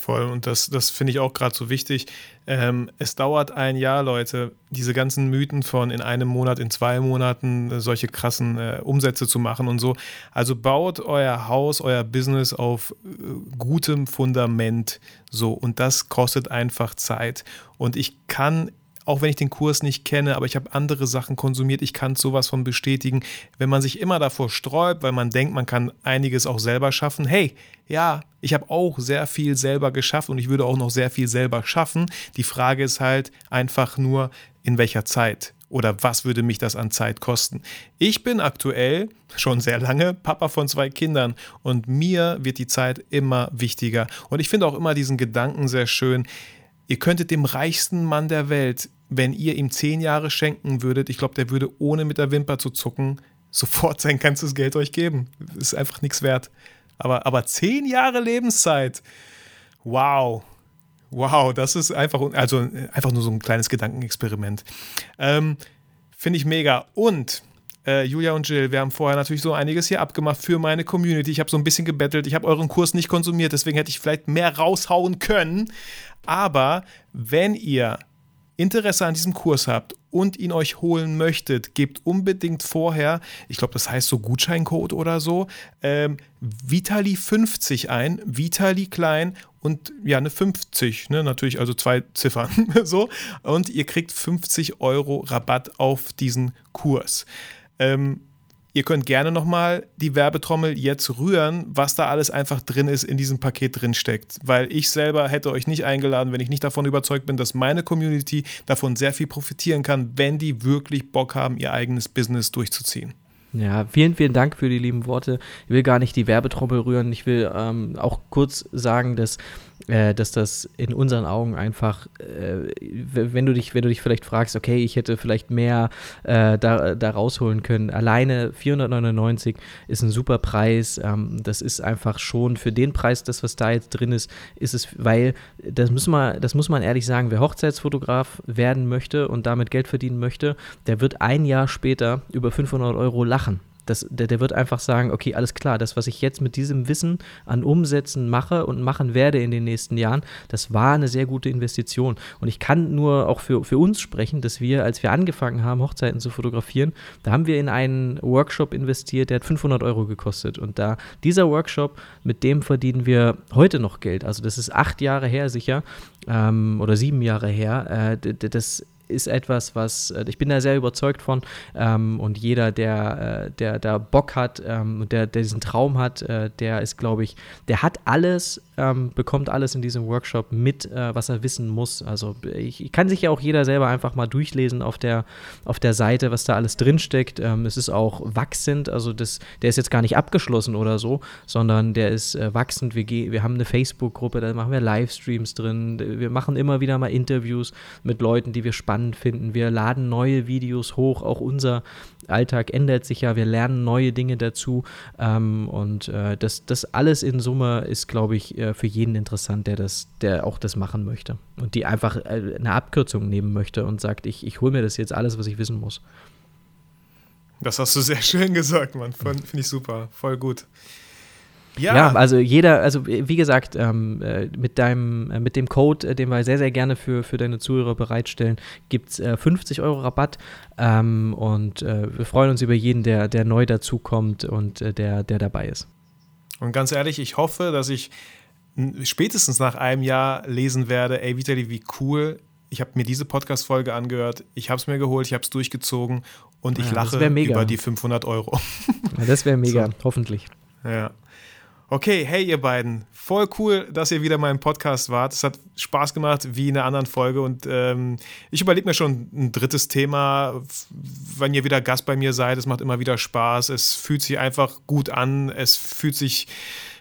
Voll. Und das, das finde ich auch gerade so wichtig. Ähm, es dauert ein Jahr, Leute, diese ganzen Mythen von in einem Monat, in zwei Monaten äh, solche krassen äh, Umsätze zu machen und so. Also baut euer Haus, euer Business auf äh, gutem Fundament so. Und das kostet einfach Zeit. Und ich kann auch wenn ich den Kurs nicht kenne, aber ich habe andere Sachen konsumiert, ich kann sowas von bestätigen. Wenn man sich immer davor sträubt, weil man denkt, man kann einiges auch selber schaffen, hey, ja, ich habe auch sehr viel selber geschafft und ich würde auch noch sehr viel selber schaffen. Die Frage ist halt einfach nur, in welcher Zeit oder was würde mich das an Zeit kosten? Ich bin aktuell schon sehr lange Papa von zwei Kindern und mir wird die Zeit immer wichtiger. Und ich finde auch immer diesen Gedanken sehr schön. Ihr könntet dem reichsten Mann der Welt, wenn ihr ihm zehn Jahre schenken würdet, ich glaube, der würde ohne mit der Wimper zu zucken sofort sein ganzes Geld euch geben. Ist einfach nichts wert. Aber, aber zehn Jahre Lebenszeit. Wow. Wow, das ist einfach, also einfach nur so ein kleines Gedankenexperiment. Ähm, Finde ich mega. Und äh, Julia und Jill, wir haben vorher natürlich so einiges hier abgemacht für meine Community. Ich habe so ein bisschen gebettelt. Ich habe euren Kurs nicht konsumiert, deswegen hätte ich vielleicht mehr raushauen können. Aber wenn ihr Interesse an diesem Kurs habt und ihn euch holen möchtet, gebt unbedingt vorher, ich glaube, das heißt so Gutscheincode oder so, ähm, Vitali50 ein, Vitali klein und ja, eine 50, ne, natürlich, also zwei Ziffern, so. Und ihr kriegt 50 Euro Rabatt auf diesen Kurs. Ähm, Ihr könnt gerne nochmal die Werbetrommel jetzt rühren, was da alles einfach drin ist, in diesem Paket drin steckt. Weil ich selber hätte euch nicht eingeladen, wenn ich nicht davon überzeugt bin, dass meine Community davon sehr viel profitieren kann, wenn die wirklich Bock haben, ihr eigenes Business durchzuziehen. Ja, vielen, vielen Dank für die lieben Worte. Ich will gar nicht die Werbetrommel rühren. Ich will ähm, auch kurz sagen, dass äh, dass das in unseren Augen einfach, äh, wenn du dich, wenn du dich vielleicht fragst, okay, ich hätte vielleicht mehr äh, da, da rausholen können. Alleine 499 ist ein super Preis. Ähm, das ist einfach schon für den Preis, das was da jetzt drin ist, ist es, weil das muss man, das muss man ehrlich sagen, wer Hochzeitsfotograf werden möchte und damit Geld verdienen möchte, der wird ein Jahr später über 500 Euro lachen. Das, der, der wird einfach sagen, okay, alles klar, das, was ich jetzt mit diesem Wissen an Umsätzen mache und machen werde in den nächsten Jahren, das war eine sehr gute Investition. Und ich kann nur auch für, für uns sprechen, dass wir, als wir angefangen haben, Hochzeiten zu fotografieren, da haben wir in einen Workshop investiert, der hat 500 Euro gekostet. Und da dieser Workshop, mit dem verdienen wir heute noch Geld. Also das ist acht Jahre her sicher ähm, oder sieben Jahre her. Äh, das ist etwas, was äh, ich bin da sehr überzeugt von ähm, und jeder, der, äh, der da Bock hat ähm, und der, der diesen Traum hat, äh, der ist, glaube ich, der hat alles, ähm, bekommt alles in diesem Workshop mit, äh, was er wissen muss. Also ich, ich, kann sich ja auch jeder selber einfach mal durchlesen auf der, auf der Seite, was da alles drinsteckt. Ähm, es ist auch wachsend, also das, der ist jetzt gar nicht abgeschlossen oder so, sondern der ist äh, wachsend. Wir, wir haben eine Facebook-Gruppe, da machen wir Livestreams drin, wir machen immer wieder mal Interviews mit Leuten, die wir spannend finden. Wir laden neue Videos hoch, auch unser Alltag ändert sich ja, wir lernen neue Dinge dazu ähm, und äh, das, das alles in Summe ist, glaube ich, äh, für jeden interessant, der das, der auch das machen möchte und die einfach äh, eine Abkürzung nehmen möchte und sagt, ich, ich hole mir das jetzt alles, was ich wissen muss. Das hast du sehr schön gesagt, Mann. Finde ich super. Voll gut. Ja. ja, also jeder, also wie gesagt, ähm, äh, mit deinem, äh, mit dem Code, äh, den wir sehr, sehr gerne für, für deine Zuhörer bereitstellen, gibt es äh, 50 Euro Rabatt. Ähm, und äh, wir freuen uns über jeden, der, der neu dazukommt und äh, der, der dabei ist. Und ganz ehrlich, ich hoffe, dass ich spätestens nach einem Jahr lesen werde, ey Vitali, wie cool, ich habe mir diese Podcast-Folge angehört, ich habe es mir geholt, ich habe es durchgezogen und ich ja, lache über die 500 Euro. Ja, das wäre mega, so. hoffentlich. Ja. Okay, hey ihr beiden, voll cool, dass ihr wieder mal im Podcast wart. Es hat Spaß gemacht, wie in der anderen Folge. Und ähm, ich überlege mir schon ein drittes Thema, wenn ihr wieder Gast bei mir seid. Es macht immer wieder Spaß. Es fühlt sich einfach gut an. Es fühlt sich,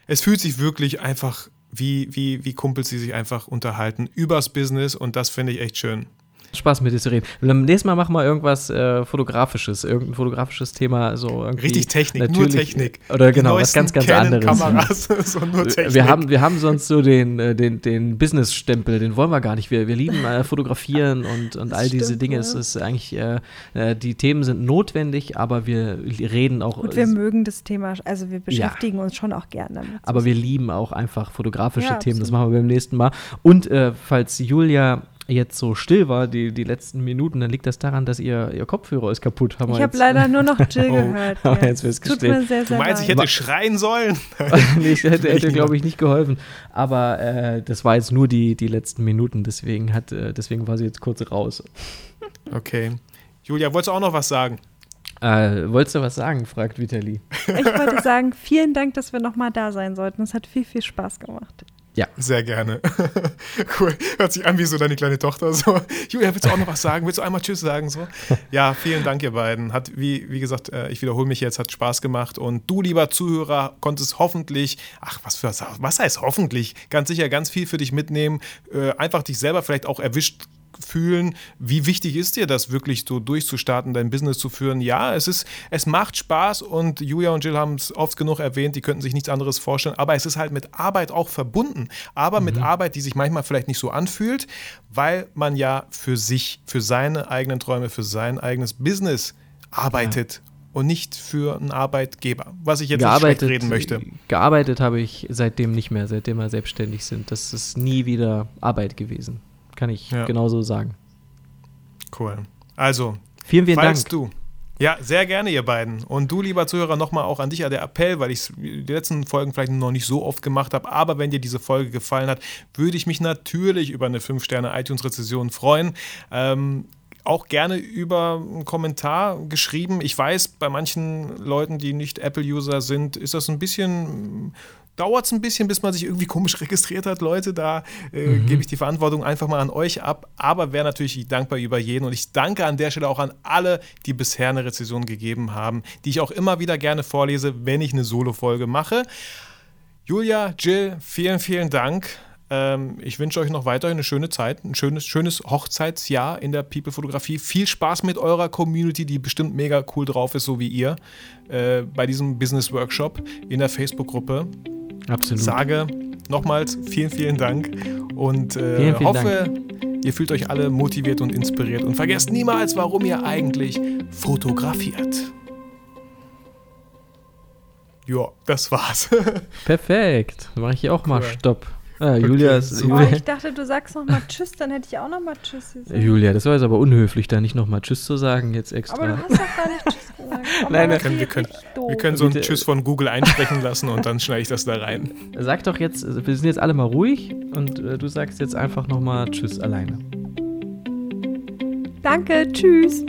es fühlt sich wirklich einfach wie, wie, wie Kumpels, die sich einfach unterhalten übers Business. Und das finde ich echt schön. Spaß mit dir zu reden. Beim nächsten Mal machen wir irgendwas äh, Fotografisches, irgendein fotografisches Thema. So Richtig Technik, nur Technik. Oder genau, was ganz, ganz Canon anderes. Kameras, so nur Technik. Wir haben, wir haben sonst so den, äh, den, den Business-Stempel, den wollen wir gar nicht. Wir, wir lieben äh, Fotografieren und, und all stimmt, diese Dinge. Ja. Es ist eigentlich, äh, äh, die Themen sind notwendig, aber wir reden auch. Und wir mögen das Thema, also wir beschäftigen ja. uns schon auch gerne damit. Aber wir lieben auch einfach fotografische ja, Themen. Das machen wir beim nächsten Mal. Und äh, falls Julia jetzt so still war, die, die letzten Minuten, dann liegt das daran, dass ihr, ihr Kopfhörer ist kaputt. Haben ich habe leider nur noch Jill oh, gehört. Oh, jetzt wird's Tut mir sehr, sehr du meinst, leid. ich hätte schreien sollen? nee, ich hätte, hätte glaube ich, nicht geholfen. Aber äh, das war jetzt nur die, die letzten Minuten, deswegen, hat, äh, deswegen war sie jetzt kurz raus. Okay. Julia, wolltest du auch noch was sagen? Äh, wolltest du was sagen? fragt Vitali. Ich wollte sagen, vielen Dank, dass wir nochmal da sein sollten. Es hat viel, viel Spaß gemacht. Ja. Sehr gerne. cool. Hört sich an wie so deine kleine Tochter. So. Julia, willst du auch noch was sagen? Willst du einmal Tschüss sagen? So? Ja, vielen Dank, ihr beiden. Hat, wie, wie gesagt, äh, ich wiederhole mich jetzt, hat Spaß gemacht. Und du, lieber Zuhörer, konntest hoffentlich, ach, was für was heißt hoffentlich? Ganz sicher ganz viel für dich mitnehmen. Äh, einfach dich selber vielleicht auch erwischt fühlen, wie wichtig ist dir das wirklich so durchzustarten, dein Business zu führen? Ja, es ist, es macht Spaß und Julia und Jill haben es oft genug erwähnt, die könnten sich nichts anderes vorstellen, aber es ist halt mit Arbeit auch verbunden, aber mhm. mit Arbeit, die sich manchmal vielleicht nicht so anfühlt, weil man ja für sich, für seine eigenen Träume, für sein eigenes Business arbeitet. Ja und nicht für einen Arbeitgeber, was ich jetzt gearbeitet, nicht reden möchte. Gearbeitet habe ich seitdem nicht mehr, seitdem wir selbstständig sind. Das ist nie wieder Arbeit gewesen. Kann ich ja. genauso sagen. Cool. Also, vielen, vielen falls Dank. du ja, sehr gerne, ihr beiden. Und du, lieber Zuhörer, nochmal auch an dich der Appell, weil ich es die letzten Folgen vielleicht noch nicht so oft gemacht habe. Aber wenn dir diese Folge gefallen hat, würde ich mich natürlich über eine 5-Sterne-iTunes-Rezession freuen. Ähm, auch gerne über einen Kommentar geschrieben. Ich weiß, bei manchen Leuten, die nicht Apple-User sind, ist das ein bisschen dauert es ein bisschen, bis man sich irgendwie komisch registriert hat, Leute. Da äh, mhm. gebe ich die Verantwortung einfach mal an euch ab. Aber wäre natürlich dankbar über jeden. Und ich danke an der Stelle auch an alle, die bisher eine Rezession gegeben haben, die ich auch immer wieder gerne vorlese, wenn ich eine Solo-Folge mache. Julia, Jill, vielen, vielen Dank. Ähm, ich wünsche euch noch weiterhin eine schöne Zeit, ein schönes, schönes Hochzeitsjahr in der People-Fotografie. Viel Spaß mit eurer Community, die bestimmt mega cool drauf ist, so wie ihr, äh, bei diesem Business-Workshop in der Facebook-Gruppe. Absolut. Sage nochmals vielen, vielen Dank und äh, vielen, vielen hoffe, Dank. ihr fühlt euch alle motiviert und inspiriert und vergesst niemals, warum ihr eigentlich fotografiert. Ja, das war's. Perfekt. Mache ich hier auch cool. mal Stopp. Ah, Julia ist. Julia. Oh, ich dachte, du sagst nochmal Tschüss, dann hätte ich auch nochmal Tschüss gesagt. Julia, das war jetzt aber unhöflich, da nicht nochmal Tschüss zu sagen, jetzt extra. Aber du hast doch gar nicht Tschüss gesagt. Oh nein, nein. Wir, können, wir können so einen Tschüss von Google einsprechen lassen und dann schneide ich das da rein. Sag doch jetzt, wir sind jetzt alle mal ruhig und äh, du sagst jetzt einfach nochmal Tschüss alleine. Danke, Tschüss.